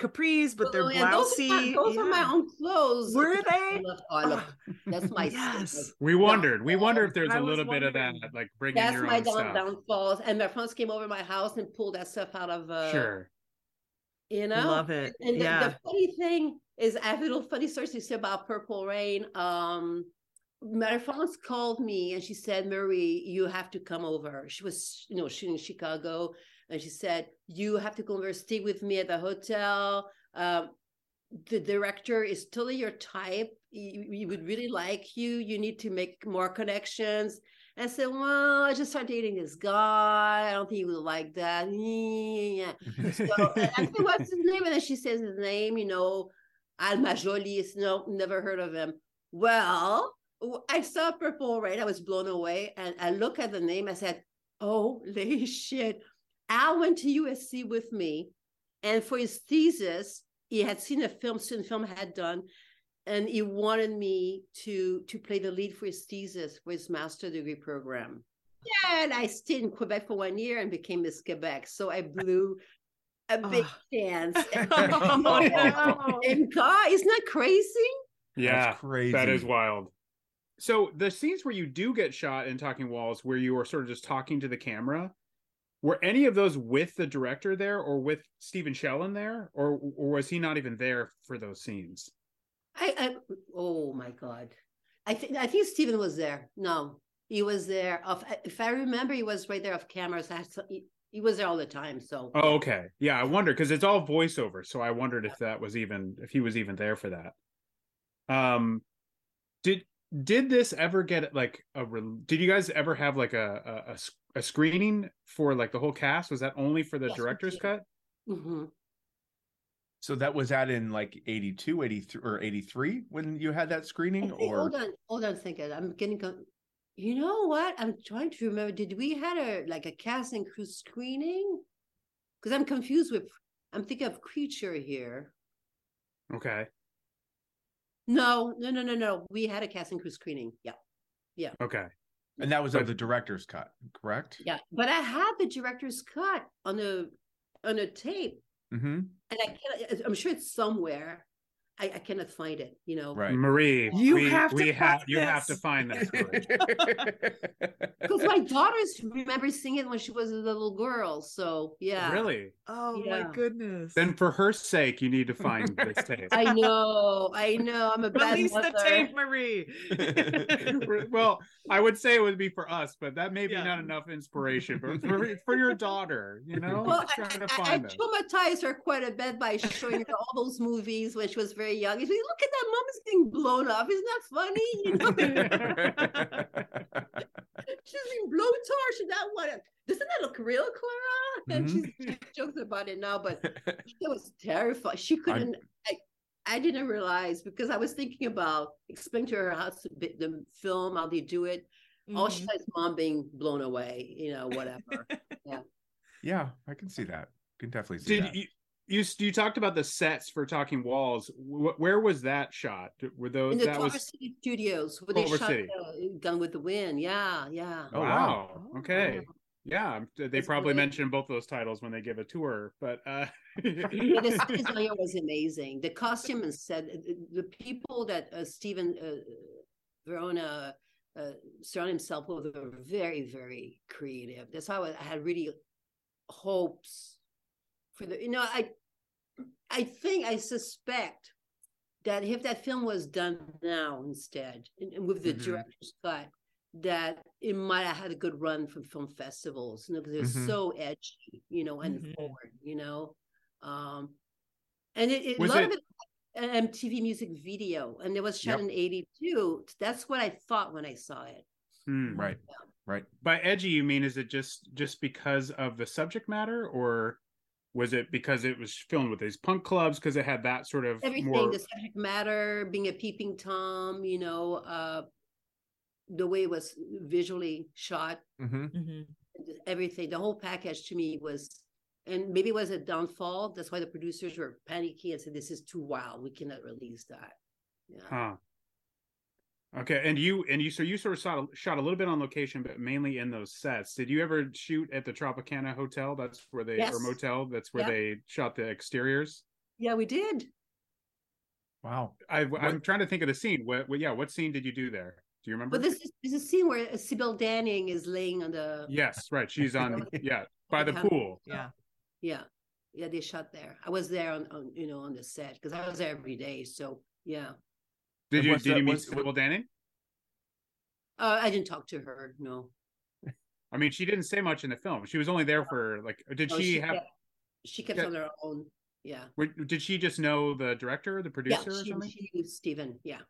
capris, but they're Oh, yeah, those, are my, blousy. those are my own clothes. Were I they? love, oh, I love, that's my yes. We wondered. We wonder if there's a little bit of that, like bringing That's your my own down, stuff. downfalls. And my friends came over my house and pulled that stuff out of uh Sure. you know Love it. and the, yeah. the funny thing is i have a little funny story to say about purple rain um Marie France called me and she said, Marie, you have to come over. She was, you know, shooting in Chicago. And she said, You have to come over, stay with me at the hotel. Um, the director is totally your type. He, he would really like you. You need to make more connections. I said, Well, I just started dating this guy. I don't think he would like that. Yeah. So I said, What's his name? And then she says his name, you know, Al Magnoli. No, never heard of him. Well, I saw Purple Rain. I was blown away. And I look at the name. I said, Holy shit. Al went to USC with me. And for his thesis, he had seen a film student film had done. And he wanted me to to play the lead for his thesis for his master degree program. Yeah, and I stayed in Quebec for one year and became Miss Quebec. So I blew a ah. big Oh. chance. Oh, no. and God, isn't that crazy? Yeah. That's crazy. That is wild. So the scenes where you do get shot in Talking Walls, where you are sort of just talking to the camera, were any of those with the director there, or with Stephen Shellen there, or or was he not even there for those scenes? I, I oh my God. I think I think Stephen was there. No, he was there. Off if I remember, he was right there off cameras. I had to- he, he was there all the time. So Oh, okay. Yeah, I wonder because it's all voiceover, so I wondered if that was even if he was even there for that. Um, did did this ever get like a? re- Did you guys ever have like a a screening for like the whole cast? Was that only for the Yes, director's did. cut? mhm. So that was that in like 82, 83 or 83 when you had that screening think- or hold on, hold on, thinking. I'm getting. con- You know what? I'm trying to remember. Did we had a like a cast and crew screening? Because I'm confused with. I'm thinking of creature here. Okay. No, no, no, no, no. We had a cast and crew screening. Yeah, Yeah. Okay. and that was But- of the director's cut, correct? yeah. But I had the director's cut on a on a tape. Mm-hmm. and I can't, I'm sure it's somewhere. I, I cannot find it. You know, Right. Marie, You we, have to we have find you have to find that story. because my daughters remember singing it when she was a little girl. So yeah, Really? Oh Yeah. my goodness. Then for her sake, you need to find this tape. I know, I know. I'm a bad release mother. the tape, Marie. well, I would say it would be for us, but that may be Yeah. not enough inspiration. But for, for your daughter, you know, Well, Just I, trying to I, I traumatized her quite a bit by showing her all those movies when she was very young. She's like, look at that, mom is getting blown up. Isn't that funny? You know, she's being blown torch and that one. Doesn't that look real, Clara? And Mhm. she's, she jokes about it now, but she was terrified. She couldn't. I, I didn't realize because I was thinking about explaining to her how to bi- the film, how they do it. All she Mhm. saw is mom being blown away. You know, whatever. yeah, I can see that. Can definitely see Did that. you, you you talked about the sets for Talking Walls? Wh- where was that shot? Were those in the that Culver was? City Studios where they shot City. uh, Gone with the Wind. Yeah, yeah. Oh, wow. wow. Okay. Yeah, they It's probably great. mention both those titles when they give a tour, but uh the set design was amazing. The costume and set, the, the people that uh, Stephen uh, Verona uh, surrounded himself with were very, very creative. That's how I, I had really hopes for the. You know, I, I think I suspect that if that film was done now instead, and, with the Mhm. director's cut, that it might have had a good run from film festivals. You know, because they're Mhm. so edgy, you know, and Mhm. forward. You know, um, and it, it, a lot it- of it an MTV music video, and it was shot Yep. in '82. That's what I thought when I saw it. hmm. Right. Right. By edgy, you mean is it just just because of the subject matter, or was it because it was filmed with these punk clubs because it had that sort of Everything, more? the subject matter, being a peeping tom, you know, uh, the way it was visually shot, hmm Mhm. everything, the whole package to me was, and maybe it was a downfall. That's why the producers were panicky and said, "This is too wild. We cannot release that." Yeah. Huh. Okay, and you and you so you sort of shot a, shot a little bit on location, but mainly in those sets. Did you ever shoot at the Tropicana Hotel? That's where they Yes. or motel. That's where Yeah. they shot the exteriors. Yeah, we did. Wow. I, I'm trying to think of the scene. What, what? Yeah, what scene did you do there? Do you remember? But this is there's a scene where uh, Sybil Danning is laying on the Yes, right. She's on. Yeah, by the pool. Yeah. Yeah, yeah, they shot there. I was there on, on you know on the set because I was there every day. So yeah, Did And you did that- you meet what's- Sybil Danning? uh, I didn't talk to her. No, I mean, she didn't say much in the film. She was only there for like. Did No, she, have? kept, she kept Yeah. on her own. Yeah, Did she just know the director, the producer, yeah, or she, something? she knew Stephen. Yeah,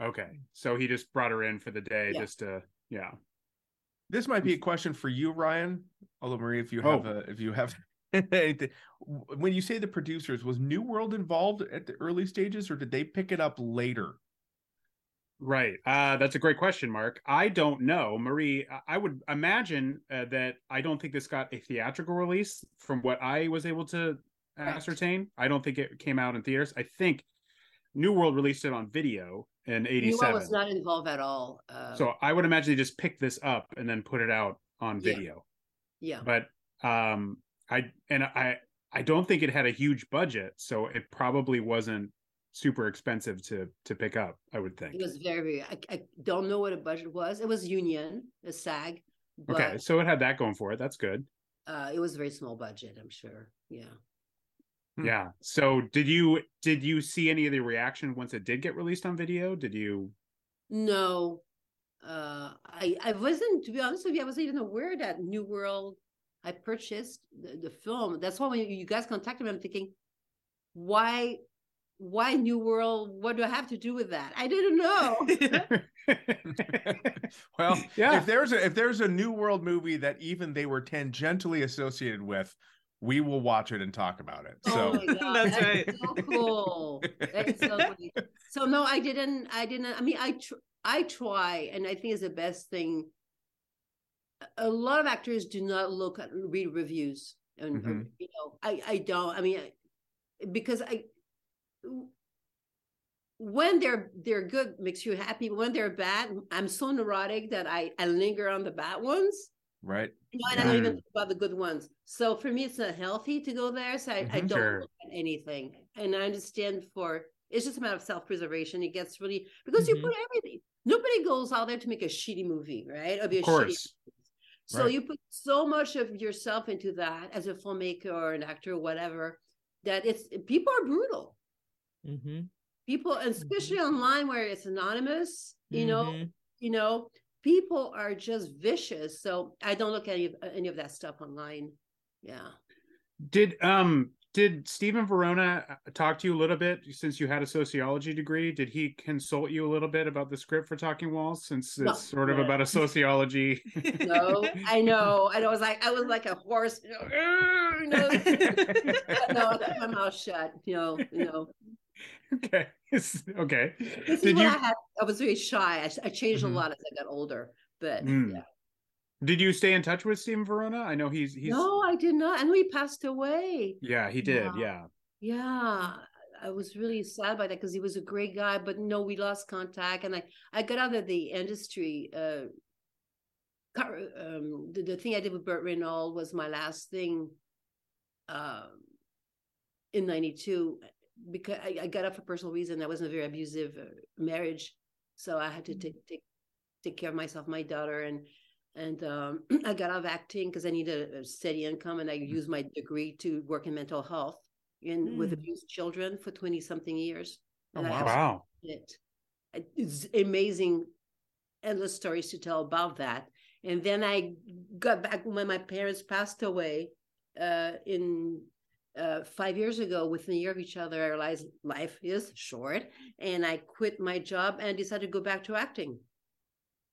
Okay, so he just brought her in for the day, Yeah. just to yeah. This might be a question for you, Ryan. Although Marie, if you have Oh. a, if you have anything, when you say the producers, was New World involved at the early stages, or did they pick it up later? Right. Uh, that's a great question, Mark. I don't know, Marie. I- would imagine uh, that I don't think this got a theatrical release, from what I was able to ascertain. I don't think it came out in theaters. I think New World released it on video in Newell '87. was not involved at all. Uh, So I would imagine they just picked this up and then put it out on Yeah. video. yeah, But um, I and I I don't think it had a huge budget, so it probably wasn't super expensive to to pick up. I would think. it was very, very. I, I don't know what a budget was. It was union, a SAG, but okay, so it had that going for it. That's good. uh, it was a very small budget. I'm sure. Yeah. Hmm. Yeah. So did you did you see any of the reaction once it did get released on video? Did you? No, uh, I I wasn't to be honest with you. I wasn't even aware that New World. I purchased the, the film. That's why when you guys contacted me, I'm thinking, why, why New World? What do I have to do with that? I didn't know. well, Yeah. if there's a if there's a New World movie that even they were tangentially associated with, we will watch it and talk about it. oh So my god, That's that's, right. so cool. That's so great. So no, I didn't. I didn't. I mean, I tr- I try, and I think it's the best thing. A lot of actors do not look at read reviews, and or, Mhm. you know, I I don't. I mean, I- because I when they're they're good makes you happy. When they're bad, I'm so neurotic that I I linger on the bad ones. right. You know, and I don't even Mm. think about the good ones. So for me, it's not healthy to go there. So I, I Mhm. don't Sure. look at anything. And I understand for It's just a matter of self preservation. It gets really because Mhm. you put everything. Nobody goes out there to make a shitty movie, right? Or be a Of shitty course. so Right. you put so much of yourself into that as a filmmaker or an actor or whatever that it's people are brutal. Mhm. People, especially online where it's anonymous, you know, Mhm. you know, people are just vicious. So I don't look at any of, any of that stuff online. Yeah. Did um did Stephen Verona uh, talk to you a little bit since you had a sociology degree? Did he consult you a little bit about the script for Talking Walls since No. it's sort of No. about a sociology? No, I know. And I was like, I was like a horse, you know, you know. no, I kept my mouth shut, you know, you know. okay. okay. This is Did what you I had. I was very shy. I, I changed Mhm. a lot as I got older, but Mm. yeah. did you stay in touch with Stephen Verona? I know he's he's No, I did not. I know he passed away. yeah, he did. Wow. Yeah. Yeah, I was really sad by that because he was a great guy, but no, we lost contact, and I I got out of the industry. Uh, um, the, the thing I did with Burt Reynolds was my last thing. Um, in '92, because I, I got out for personal reason. I was in a very abusive uh, marriage, so I had to take take take care of myself, my daughter, and and um, I got out of acting because I needed a, a steady income, and I used my degree to work in mental health in with Mm. abused children for 20 something years. Oh, And I wow. Wow. it. It's amazing, endless stories to tell about that. And then I got back when my parents passed away uh, in uh, five years ago. Within a year of each other, I realized life is short, and I quit my job and decided to go back to acting.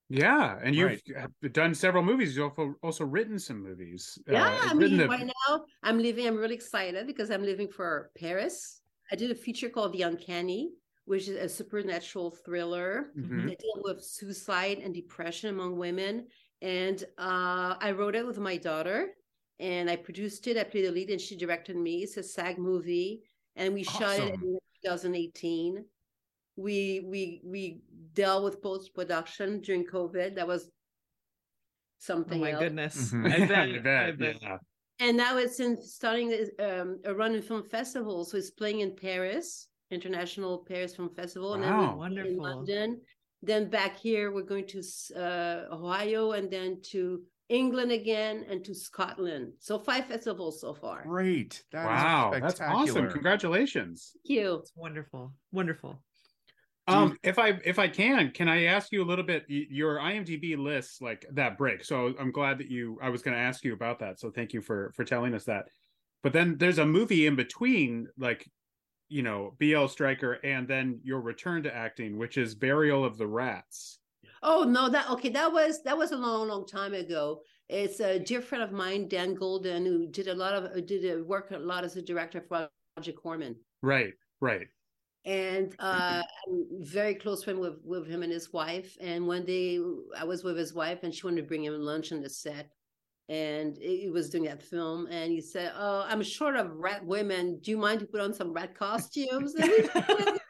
Yeah, and you've Right. uh, done several movies. You've also also written some movies. Yeah, Uh, I mean, a- right now I'm living. I'm really excited because I'm living for Paris. I did a feature called The Uncanny, which is a supernatural thriller Mhm. that deal with suicide and depression among women. And uh, I wrote it with my daughter, and I produced it. I played the lead, and she directed me. It's a SAG movie, and we shot it in 2018. We we we dealt with post production during COVID. That was Oh something my else goodness. Mhm. I bet. I I bet, bet. yeah. and now it's in starting um, a run in film festival. So it's playing in Paris, International Paris Film Festival, and then Wow. we're in London. Then back here, we're going to uh, Ohio, and then to England again, and to Scotland. So five festivals so far. Great. That is wow, that's awesome! Congratulations. Thank you. It's wonderful. Wonderful. Um, if I if I can, can I ask you a little bit? Your IMDb lists like that break. So I'm glad that you. I was going to ask you about that. So thank you for for telling us that. But then there's a movie in between, like you know, B.L. Stryker, and then your return to acting, which is Burial of the Rats. Oh no, that okay. That was that was a long, long time ago. It's a dear friend of mine, Dan Golden, who did a lot of uh, did a, work a lot as a director for Roger Corman. Right, right. and uh, I'm very close friend with with him and his wife. And one day I was with his wife, and she wanted to bring him lunch on the set, and he he was doing that film, and he said, "Oh, I'm short of rat women. Do you mind to put on some rat costumes?"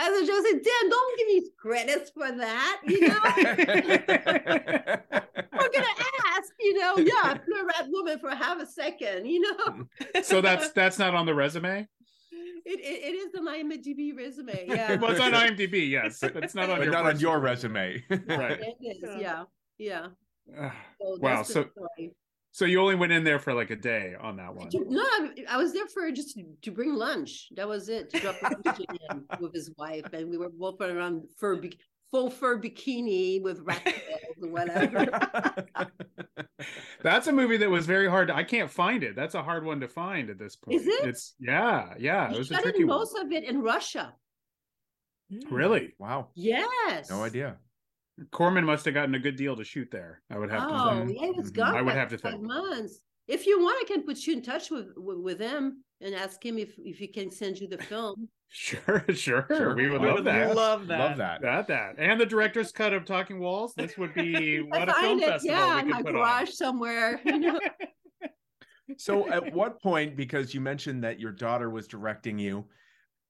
And we- I was just said, Dan, don't give me credits for that. You know, we're gonna ask. You know, yeah, put a rat woman for half a second. You know, so that's that's not on the resume. it it, it is the IMDb resume. Yeah, Well, it's on IMDb. Yes, it's not on but your not on your resume. Right. it is. Yeah, yeah. So Wow, so- story. So you only went in there for like a day on that one. No, I, I was there for just to, to bring lunch. That was it. To drop lunch to him with his wife, and we were both around fur, full fur bikini with rat and whatever. That's a movie that was very hard. To, I can't find it. That's a hard one to find at this point. Is it? It's yeah, yeah. It was a shot tricky in one. most of it in Russia. Hmm. Really, wow. Yes. No idea. Corman must have gotten a good deal to shoot there. I would have to Oh, say. yeah, he was gone. I would for have to five think. months. If you want, I can put you in touch with with, with him and ask him if if he can send you the film. Sure, sure, Sure. We would I love would that. love that. Love that. That that and the director's cut of Talking Walls. This would be I what a film find it, festival yeah, we in could my put garage somewhere. You know? So at what point, because you mentioned that your daughter was directing you,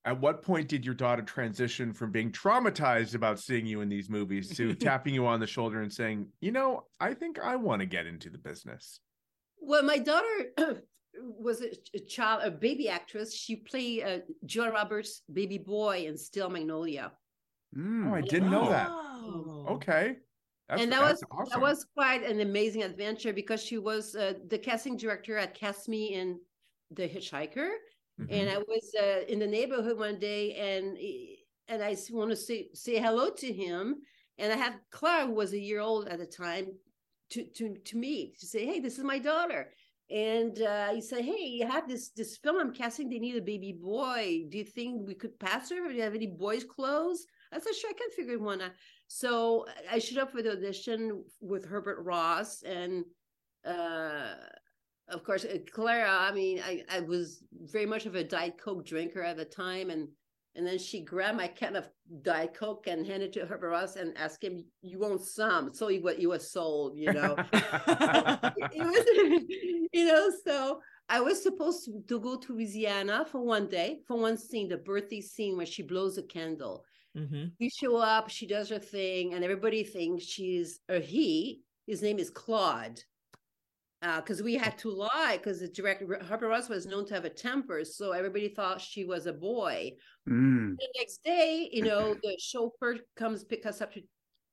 at what point did your daughter transition from being traumatized about seeing you in these movies to tapping you on the shoulder and saying, you know, I think I want to get into the business? Well, my daughter, was a, a child, a baby actress. She played uh, Joe Roberts' baby boy in Steel Magnolia. Oh, I didn't know that. Oh. Okay. That's, and that that's was awesome. that was quite an amazing adventure because she was uh, the casting director at cast me in The Hitchhiker, Mhm. and I was uh, in the neighborhood one day, and and I want to say say hello to him, and I had Claire, who was a year old at the time, to to to meet to say, hey, this is my daughter. And uh, he said, "Hey, you have this this film I'm casting. They need a baby boy. Do you think we could pass her? Do you have any boys' clothes?" I said, "Sure, I can figure one out." So I showed up for the audition with Herbert Ross, and uh, of course, uh, Clara. I mean, I, I was very much of a Diet Coke drinker at the time, and and then she grabbed my can of Diet Coke and handed it to Herbert Ross and asked him, "You want some?" So he was he was sold, you know. it was, you know, so I was supposed to, to go to Louisiana for one day, for one scene, the birthday scene where she blows a candle. Mhm. We show up, she does her thing, and everybody thinks she's a he. His name is Claude. Because we had to lie, because the director Herbert Ross was known to have a temper, so everybody thought she was a boy. Mm. The next day, you know, the chauffeur comes pick us up to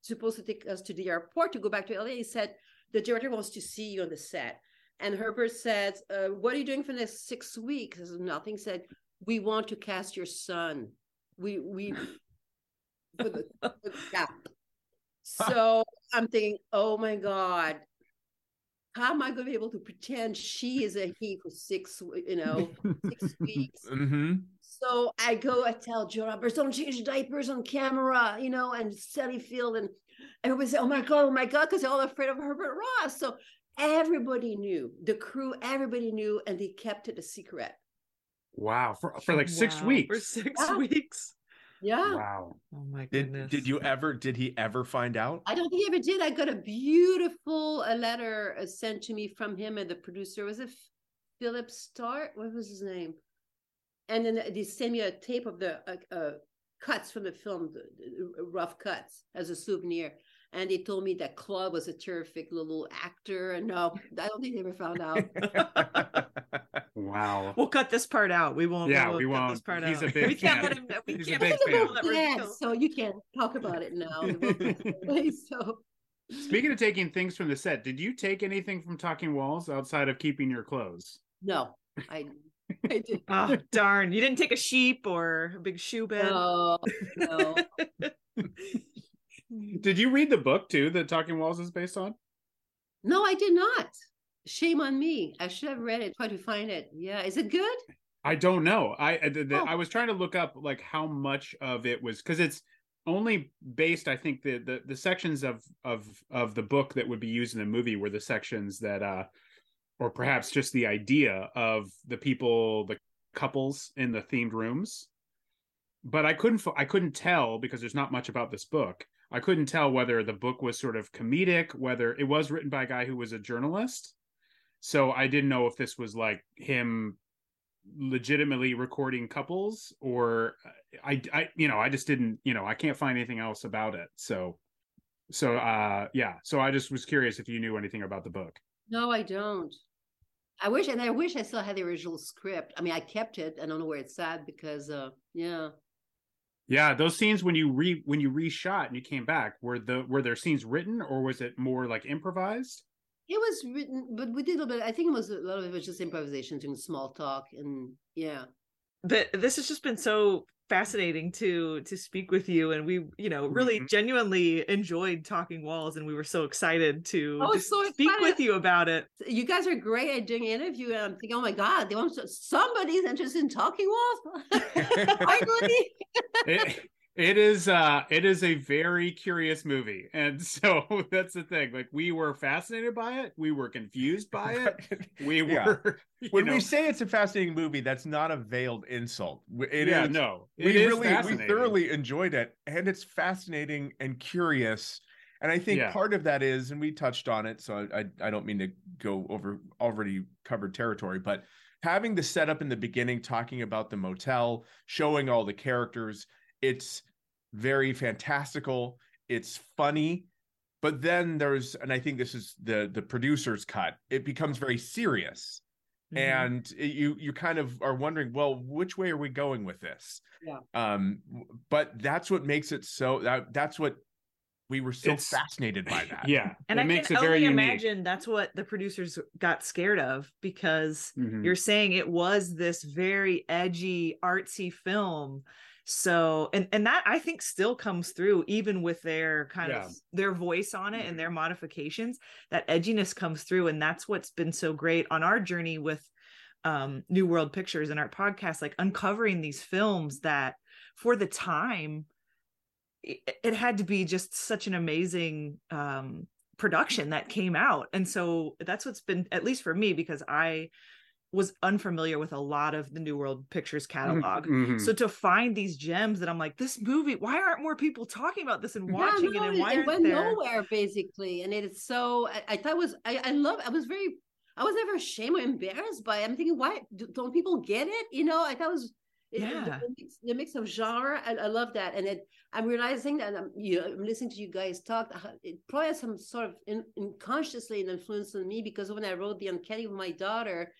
supposed to take us to the airport to go back to LA. He said the director wants to see you on the set, and Herbert said, uh, "What are you doing for the next six weeks?" Said, Nothing. Said we want to cast your son. We we for the, for the yeah. So I'm thinking, oh my god, how am I going to be able to pretend she is a he for six, you know, six weeks? hmm So I go, I tell Joe Roberts, don't change diapers on camera, you know, and Sally Field. And everybody said, oh my God, oh my God, because they're all afraid of Herbert Ross. So everybody knew, the crew, everybody knew, and they kept it a secret. Wow, for for like six Wow, weeks. For six Yeah. weeks. Yeah. Wow. Oh my Did goodness. did you ever did he ever find out? I don't think he ever did. I got a beautiful a letter uh, sent to me from him and the producer. Was it Philip Starr? What was his name? And then they sent me a tape of the uh, uh, cuts from the film, the, the rough cuts, as a souvenir. And they told me that Claude was a terrific little actor. And no, I don't think they ever found out. Wow. We'll cut this part out. We won't. Yeah, we'll we cut won't. This part He's a out. big we can't fan. let him. We He's can't big let him fan. know yeah, killed. so you can't talk about it now. so Speaking of taking things from the set, did you take anything from Talking Walls outside of keeping your clothes? no, I, I did. Oh ah, darn! You didn't take a sheep or a big shoe bed. No, no. Did you read the book too that Talking Walls is based on? No, I did not. Shame on me. I should have read it, try to find it. Yeah. Is it good? I don't know. I I, the, the- Oh. I was trying to look up like how much of it was because it's only based. I think the, the the sections of of of the book that would be used in the movie were the sections that, uh or perhaps just the idea of the people, the couples in the themed rooms. But I couldn't I couldn't tell because there's not much about this book. I couldn't tell whether the book was sort of comedic, whether it was written by a guy who was a journalist. So I didn't know if this was like him legitimately recording couples or I I you know I just didn't you know I can't find anything else about it so so uh yeah so I just was curious if you knew anything about the book No, I don't. I wish, and I wish I still had the original script. I mean, I kept it. I don't know where it's at because, uh, yeah. Yeah those scenes when you re when you reshot and you came back were the were there scenes written or was it more like improvised It was written, but we did a little bit. I think it was a lot of it was just improvisation, doing small talk, and yeah. But this has just been so fascinating to to speak with you and we you know really Mhm. genuinely enjoyed talking walls and we were so excited to just so speak excited. with you about it You guys are great at doing interview, and I'm thinking, oh my god, they want somebody's interested in talking walls. Finally, it, it is uh it is a very curious movie and so that's the thing like we were fascinated by it we were confused by it we Yeah. were when know, we say it's a fascinating movie, that's not a veiled insult. It yeah is- no we it is really we thoroughly enjoyed it, and it's fascinating and curious. And I think Yeah. part of that is, and we touched on it, so I I don't mean to go over already covered territory, but having the setup in the beginning, talking about the motel, showing all the characters, it's very fantastical. It's funny, but then there's, and I think this is the the producer's cut. It becomes very serious, Mhm. and you you kind of are wondering well which way are we going with this Yeah. um but that's what makes it so that that's what we were so It's- fascinated by that Yeah, and it I makes can it very only unique. imagine that's what the producers got scared of because Mhm. you're saying it was this very edgy artsy film so and and that i think still comes through even with their kind Yeah. of their voice on it and their modifications that edginess comes through and that's what's been so great on our journey with um new world pictures and our podcast like uncovering these films that for the time it, it had to be just such an amazing um production that came out and so that's what's been at least for me because i was unfamiliar with a lot of the new world pictures catalog Mhm. so to find these gems that i'm like this movie why aren't more people talking about this and watching yeah, no, it and why it went there nowhere basically, and it is so. I, I thought it was. I, I love. I was very. I was never ashamed or embarrassed by it. I'm thinking, why don't people get it? You know, I thought it was. it- Yeah. the, the mix, the mix of genre, I, I love that, and it. I'm realizing that I'm, you know, I'm listening to you guys talk. uh, It probably has some sort of in, unconsciously an influence on me because when I wrote the Uncanny with my daughter,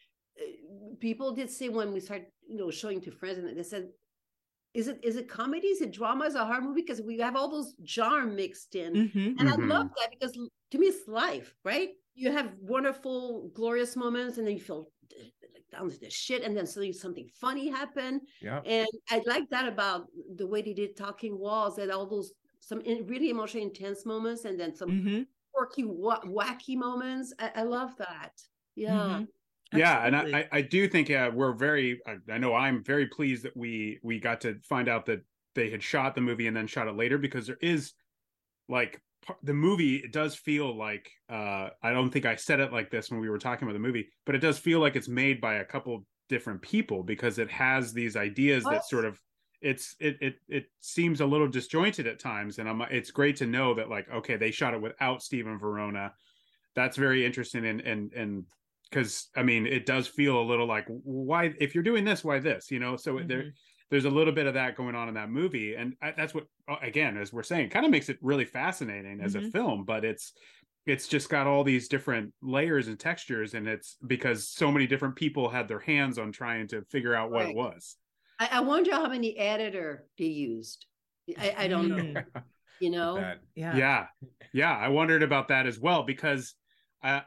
people did say when we start, you know, showing to friends, and they said, "Is it is it comedy? Is it drama? Is it a horror movie?" Because we have all those genre mixed in. Mhm. And Mhm. I love that because to me, it's life, right? You have wonderful, glorious moments, and then you feel d- like down to the shit, and then suddenly something funny happen. yeah And I like that about the way they did Talking Walls, that all those some really emotionally intense moments, and then some Mhm. quirky, wa- wacky moments. I, I love that. Yeah. Yeah and I, I do think uh, we're very I, I know i'm very pleased that we we got to find out that they had shot the movie and then shot it later because there is like the movie it does feel like uh i don't think i said it like this when we were talking about the movie but it does feel like it's made by a couple different people because it has these ideas that sort of it's it it it seems a little disjointed at times and i'm it's great to know that like okay they shot it without Stephen Verona. That's very interesting and and and because I mean it does feel a little like why if you're doing this why this you know so there Mhm. there's a little bit of that going on in that movie and I, that's what uh, again as we're saying kind of makes it really fascinating as a Mhm. film but it's it's just got all these different layers and textures and it's because so many different people had their hands on trying to figure out what Right. it was I, I wonder how many editor they used. I, I don't know. Mm. You know. that yeah yeah yeah i wondered about that as well because i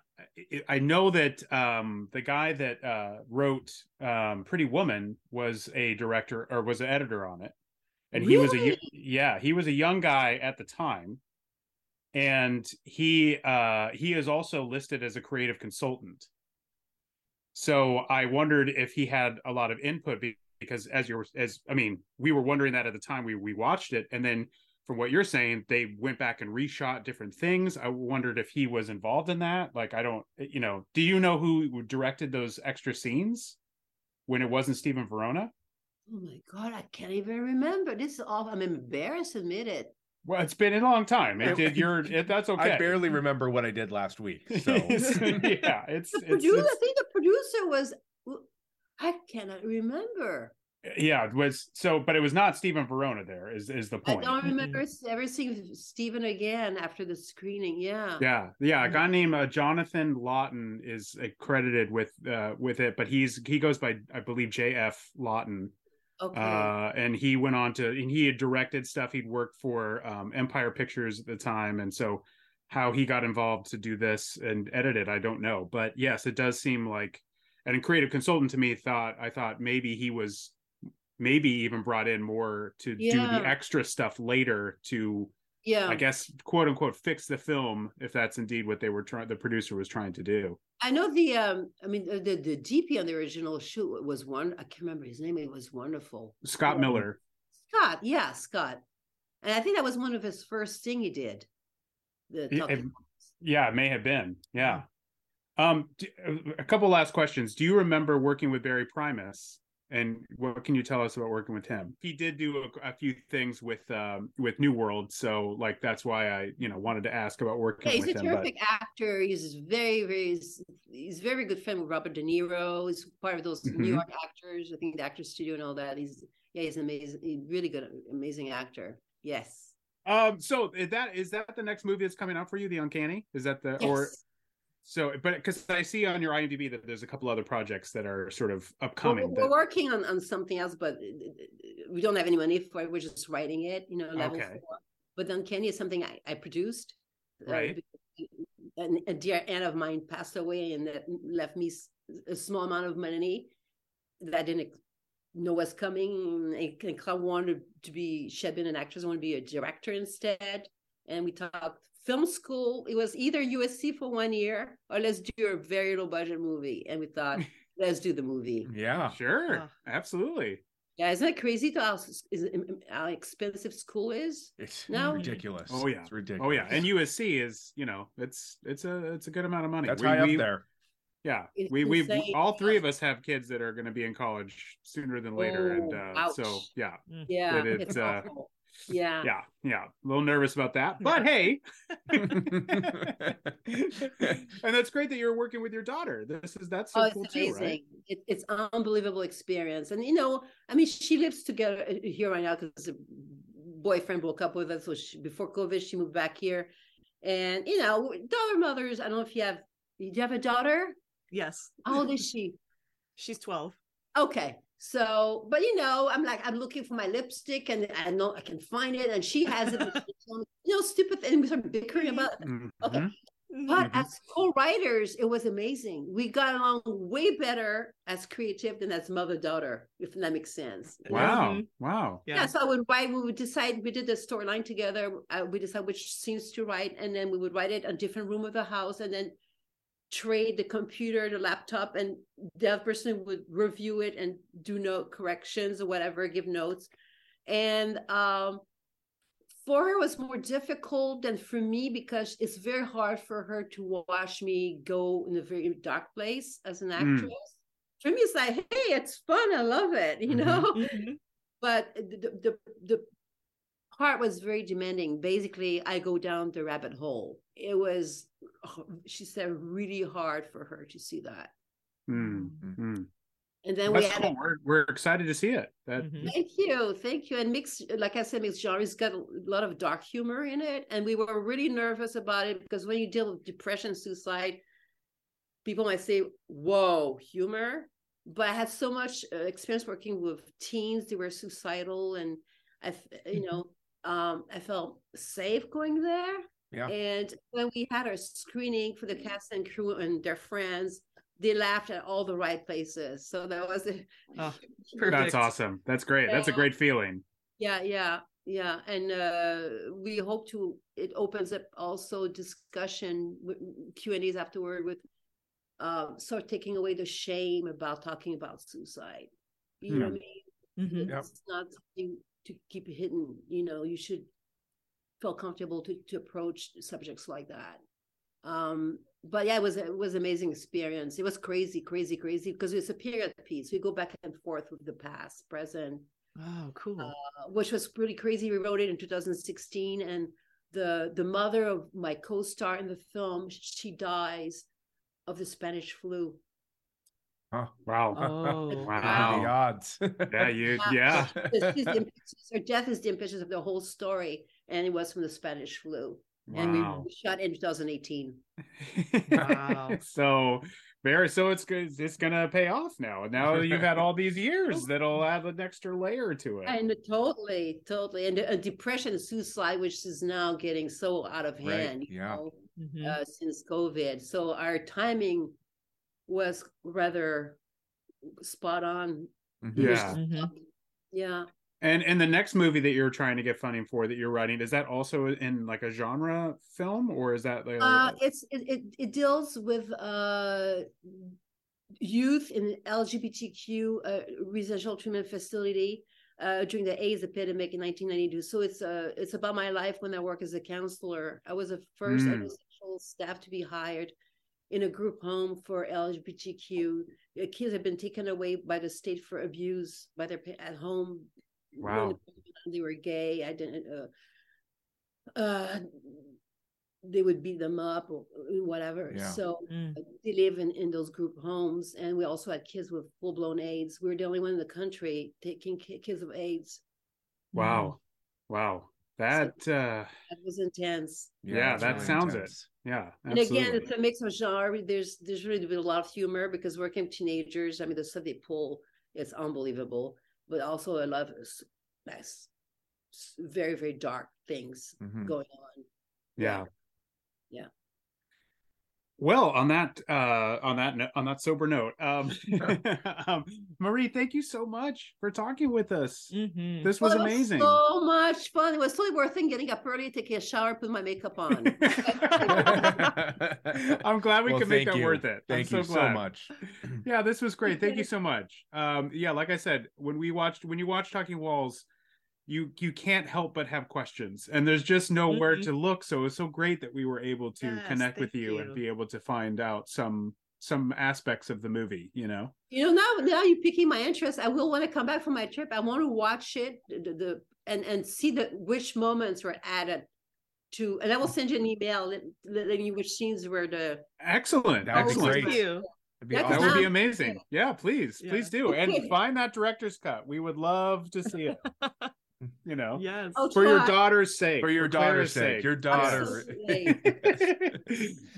i know that um the guy that uh wrote um pretty woman was a director or was an editor on it. And he was a yeah he was a young guy at the time. And he uh he is also listed as a creative consultant. So i wondered if he had a lot of input because as you're as i mean we were wondering that at the time we we watched it. And then from what you're saying they went back and reshot different things i wondered if he was involved in that like i don't eh, you know do you know who directed those extra scenes when it wasn't Stephen Verona Oh my god, I can't even remember. This is all. I'm embarrassed to admit it. well it's been a long time it did your it, that's okay i barely remember what i did last week so yeah it's, The it's, producer, it's I think the producer was. I cannot remember. Yeah it was so but it was not Stephen Verona there is is the point. I don't remember ever seeing Stephen again after the screening. Yeah. Yeah, yeah. A guy named uh, Jonathan Lawton is credited with uh, with it, but he's he goes by I believe J.F. Lawton, Okay. uh, and he went on to and he had directed stuff. He'd worked for um, Empire Pictures at the time, and so how he got involved to do this and edit it, I don't know. But yes, it does seem like and a creative consultant to me thought I thought maybe he was maybe even brought in more to do the extra stuff later to yeah. I guess quote unquote fix the film if that's indeed what they were trying the producer was trying to do. I know the um I mean the the, the DP on the original shoot was one I can't remember his name it was wonderful Scott Yeah. Miller. Scott yeah Scott and I think that was one of his first thing he did the Yeah, it- Yeah, it may have been. Yeah. Um d- a couple last questions. Do you remember working with Barry Primus? And what can you tell us about working with him? He did do a, a few things with um with New World, so like that's why I, you know, wanted to ask about working with him. yeah, he's a him. but- terrific actor he's very very he's very good friend with Robert De Niro he's part of those Mhm. New York actors I think the actor studio and all that he's yeah he's an amazing he's really good amazing actor yes Um so is that is that the next movie that's coming out for you, The Uncanny? Is that the or Yes. So, but because I see on your IMDb that there's a couple other projects that are sort of We're, upcoming. we're that- working on, on something else, but uh, we don't have any money for it. We're just writing it, you know, level Okay. four. But Uncanny is something I, I produced. uh, Right. because And a dear aunt of mine passed away, and that left me a small amount of money that I didn't know was coming. And, Claude wanted to be, she had been an actress, wanted to be a director instead. And we talked film school. It was either USC for one year or let's do a very low budget movie. And we thought, let's do the movie. Yeah. Sure, Oh. absolutely. Yeah, isn't that crazy to how, is, how expensive school is? It's No. ridiculous. Oh, yeah. It's ridiculous. Oh yeah, and USC is you know it's it's a it's a good amount of money. that's We- high we- up there. Yeah, It's we we insane. all three of us have kids that are going to be in college sooner than later, and Oh, uh, so ouch. yeah, Yeah, It is, it's uh, awful. Yeah. yeah, yeah, a little nervous about that, but hey, and that's great that you're working with your daughter. This is that's so Oh, cool it's too, amazing. right? It, it's unbelievable experience. And you know, I mean, she lives together uh, here right now because the boyfriend broke up with us. So she, before COVID, she moved back here. And you know, daughter mothers. I don't know if you have. Do you have a daughter? Yes. How old is she? She's 12. Okay. So, but you know, I'm like, I'm looking for my lipstick and I know I can find it. And she has it. and she you know, stupid thing. We start bickering about it. Okay. Mhm. But Mhm. as co-writers, it was amazing. We got along way better as creative than as mother-daughter, if that makes sense. Wow, Mhm. wow, Yeah. Yeah. so I would write, we would decide, we did the storyline together. Uh, we decide which scenes to write, and then we would write it in a different room of the house, and then trade the computer, the laptop, and the other person would review it and do note corrections or whatever, give notes. And um, for her it was more difficult than for me because it's very hard for her to watch me go in a very dark place as an Mm. actress. For me, it's like, hey, it's fun. I love it, you Mhm. know Mhm. but the, the the part was very demanding basically i go down the rabbit hole it was she said really hard for her to see that Mm, mm. and then we That's had cool. We're we're excited to see it. That Mhm. thank you thank you and mixed like i said mixed genres got a lot of dark humor in it and we were really nervous about it because when you deal with depression suicide people might say whoa humor but i had so much uh, experience working with teens they were suicidal and i f- you Mhm. know um i felt safe going there Yeah. and when we had our screening for the cast and crew and their friends they laughed at all the right places so that was a Oh, that's awesome. That's great. That's a great feeling. yeah yeah yeah and uh we hope to it opens up also discussion q and a's afterward with um sort of taking away the shame about talking about suicide you know what i mean Mhm. Yep. it's not something to keep hidden you know you should feel comfortable to, to approach subjects like that um but yeah it was it was amazing experience it was crazy crazy crazy because it's a period piece we go back and forth with the past present Oh, cool. uh, which was pretty crazy. We wrote it in 2016, and the the mother of my co-star in the film, she dies of the Spanish flu. Oh, Wow. oh, Wow. The odds. Yeah, you yeah. This is Her death is the impetus of the whole story, and it was from the Spanish flu. And we, Wow. we shot in 2018. Wow. so very so it's good it's gonna pay off now. Now you've had all these years that'll add an extra layer to it. And totally, totally, and uh, depression, suicide, which is now getting so out of hand. you yeah. know? Mhm. uh, since COVID. So our timing was rather spot on. Mhm. Yeah. Mhm. Yeah. And and the next movie that you're trying to get funding for that you're writing, is that also in like a genre film or is that like Uh, it's it, it it deals with uh youth in LGBTQ uh, residential treatment facility uh, during the AIDS epidemic in 1992. So it's uh it's about my life when I work as a counselor. I was the first Mm. heterosexual staff to be hired in a group home for LGBTQ kids have been taken away by the state for abuse by their at home. When Wow. they were gay. I didn't. Uh, uh, they would beat them up or whatever. Yeah. So Mm. they live in, in those group homes and we also had kids with full-blown aids we were the only one in the country taking kids with aids wow. Wow. That uh That was intense. Yeah, it's that sounds it. intense. yeah. And again, it's a mix of genre. There's there's really been a lot of humor because working with teenagers. I mean, the stuff they pull is unbelievable, but also a lot of very very dark things Mhm. going on. Yeah. Well, on that uh on that no- on that sober note, um, um Marie, thank you so much for talking with us. Mhm. This was Oh, it amazing. so much fun. It was totally worth it getting up early, taking a shower, put my makeup on. I'm glad we Well, could make thank that you. worth it. I'm Thank so you so much. Yeah, this was great. Thank you so much. Um, yeah, like I said, when we watched when you watch Talking Walls, you you can't help but have questions, and there's just nowhere Mhm. to look. So it's so great that we were able to Yes, connect with you, you. and be able to find out some some aspects of the movie. You know, you know, now now you're piquing my interest. I will want to come back from my trip. I want to watch it, the, the, and and see the which moments were added to, and I will send you an email let- letting you which scenes were the. excellent, excellent. Thank you. Be That That would be amazing. Yeah, please, Yeah. please do, and find that director's cut. We would love to see it. You know, Yes. I'll for your daughter's sake, For your Clara's daughter's sake, your daughter.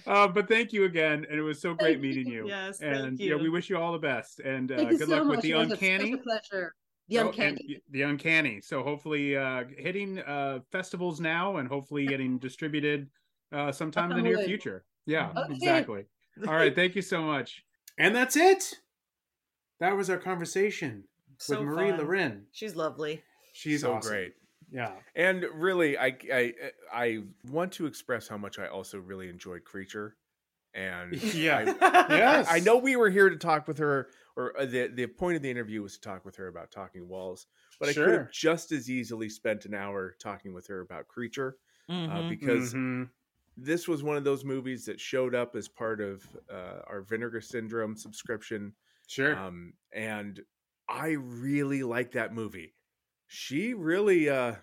uh, but thank you again, and it was so great Thank meeting you. you. Yes, thank and yeah, we wish you all the best, and uh, good so luck much. with the It was a- such uncanny. a pleasure. The Oh, uncanny. y- the uncanny. So hopefully, uh, hitting uh, festivals now, and hopefully getting distributed uh, sometime in the near future. Yeah, Okay. exactly. All right, thank you so much. And that's it. That was our conversation So with Marie fun. Laurin. She's lovely. She's so awesome. great. Yeah. And really, I, I I want to express how much I also really enjoyed Creature, and Yeah. I, Yes. I know we were here to talk with her, or uh, the the point of the interview was to talk with her about Talking Walls, but I could have just as easily spent an hour talking with her about Creature uh, Mhm. because Mhm. this was one of those movies that showed up as part of uh, our Vinegar Syndrome subscription, Sure. um, and I really like that movie. She really uh,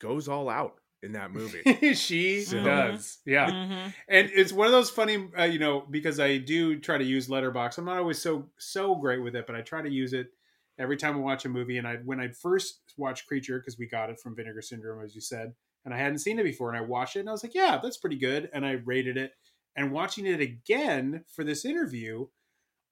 goes all out in that movie. she So- does. Yeah. Mhm. and it's one of those funny uh, you know because i do try to use Letterboxd i'm not always so so great with it but i try to use it every time i watch a movie and i when i first watched creature because we got it from vinegar syndrome as you said and i hadn't seen it before and i watched it and i was like yeah that's pretty good and i rated it and watching it again for this interview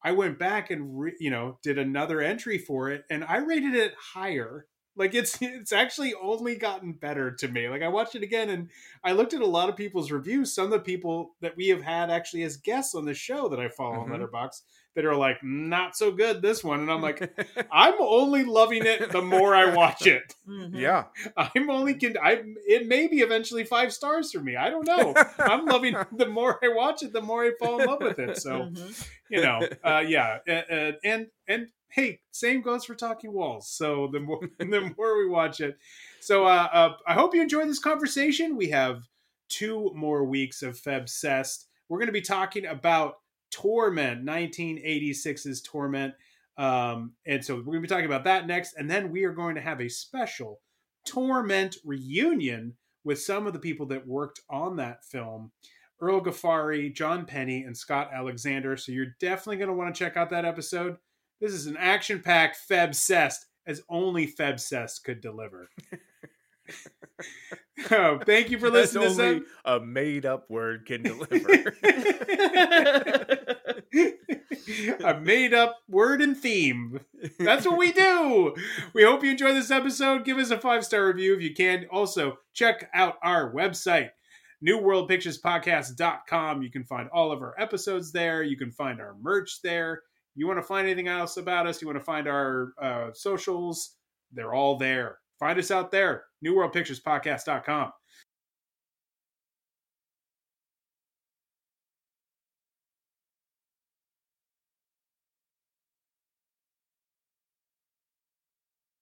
i went back and re, you know did another entry for it and i rated it higher like it's it's actually only gotten better to me like i watched it again and I looked at a lot of people's reviews. Some of the people that we have had actually as guests on the show that I follow on Mhm. Letterboxd that are like, not so good this one. And I'm like, I'm only loving it the more I watch it. Mhm. yeah, I'm only can I it may be eventually five stars for me. I don't know. I'm loving the more I watch it, the more I fall in love with it. So Mhm. you know, uh, yeah, uh, uh, and and hey, same goes for Talking Walls. So the more the more we watch it, so uh, uh, I hope you enjoyed this conversation. We have two more weeks of Feb Febsessed. We're going to be talking about Torment, 1986's Torment, um, and so we're going to be talking about that next, and then we are going to have a special Torment reunion with some of the people that worked on that film. Earl Ghaffari, John Penny, and Scott Alexander. So you're definitely going to want to check out that episode. This is an action packed Febsessed as only Febsessed could deliver. oh, thank you for that's listening to only this. a made up word can deliver. a made up word and theme. That's what we do. We hope you enjoy this episode. Give us a five star review if you can. Also, check out our website, newworldpicturespodcast.com. You can find all of our episodes there. You can find our merch there. You want to find anything else about us? You want to find our uh, socials? They're all there. Find us out there, newworldpicturespodcast.com.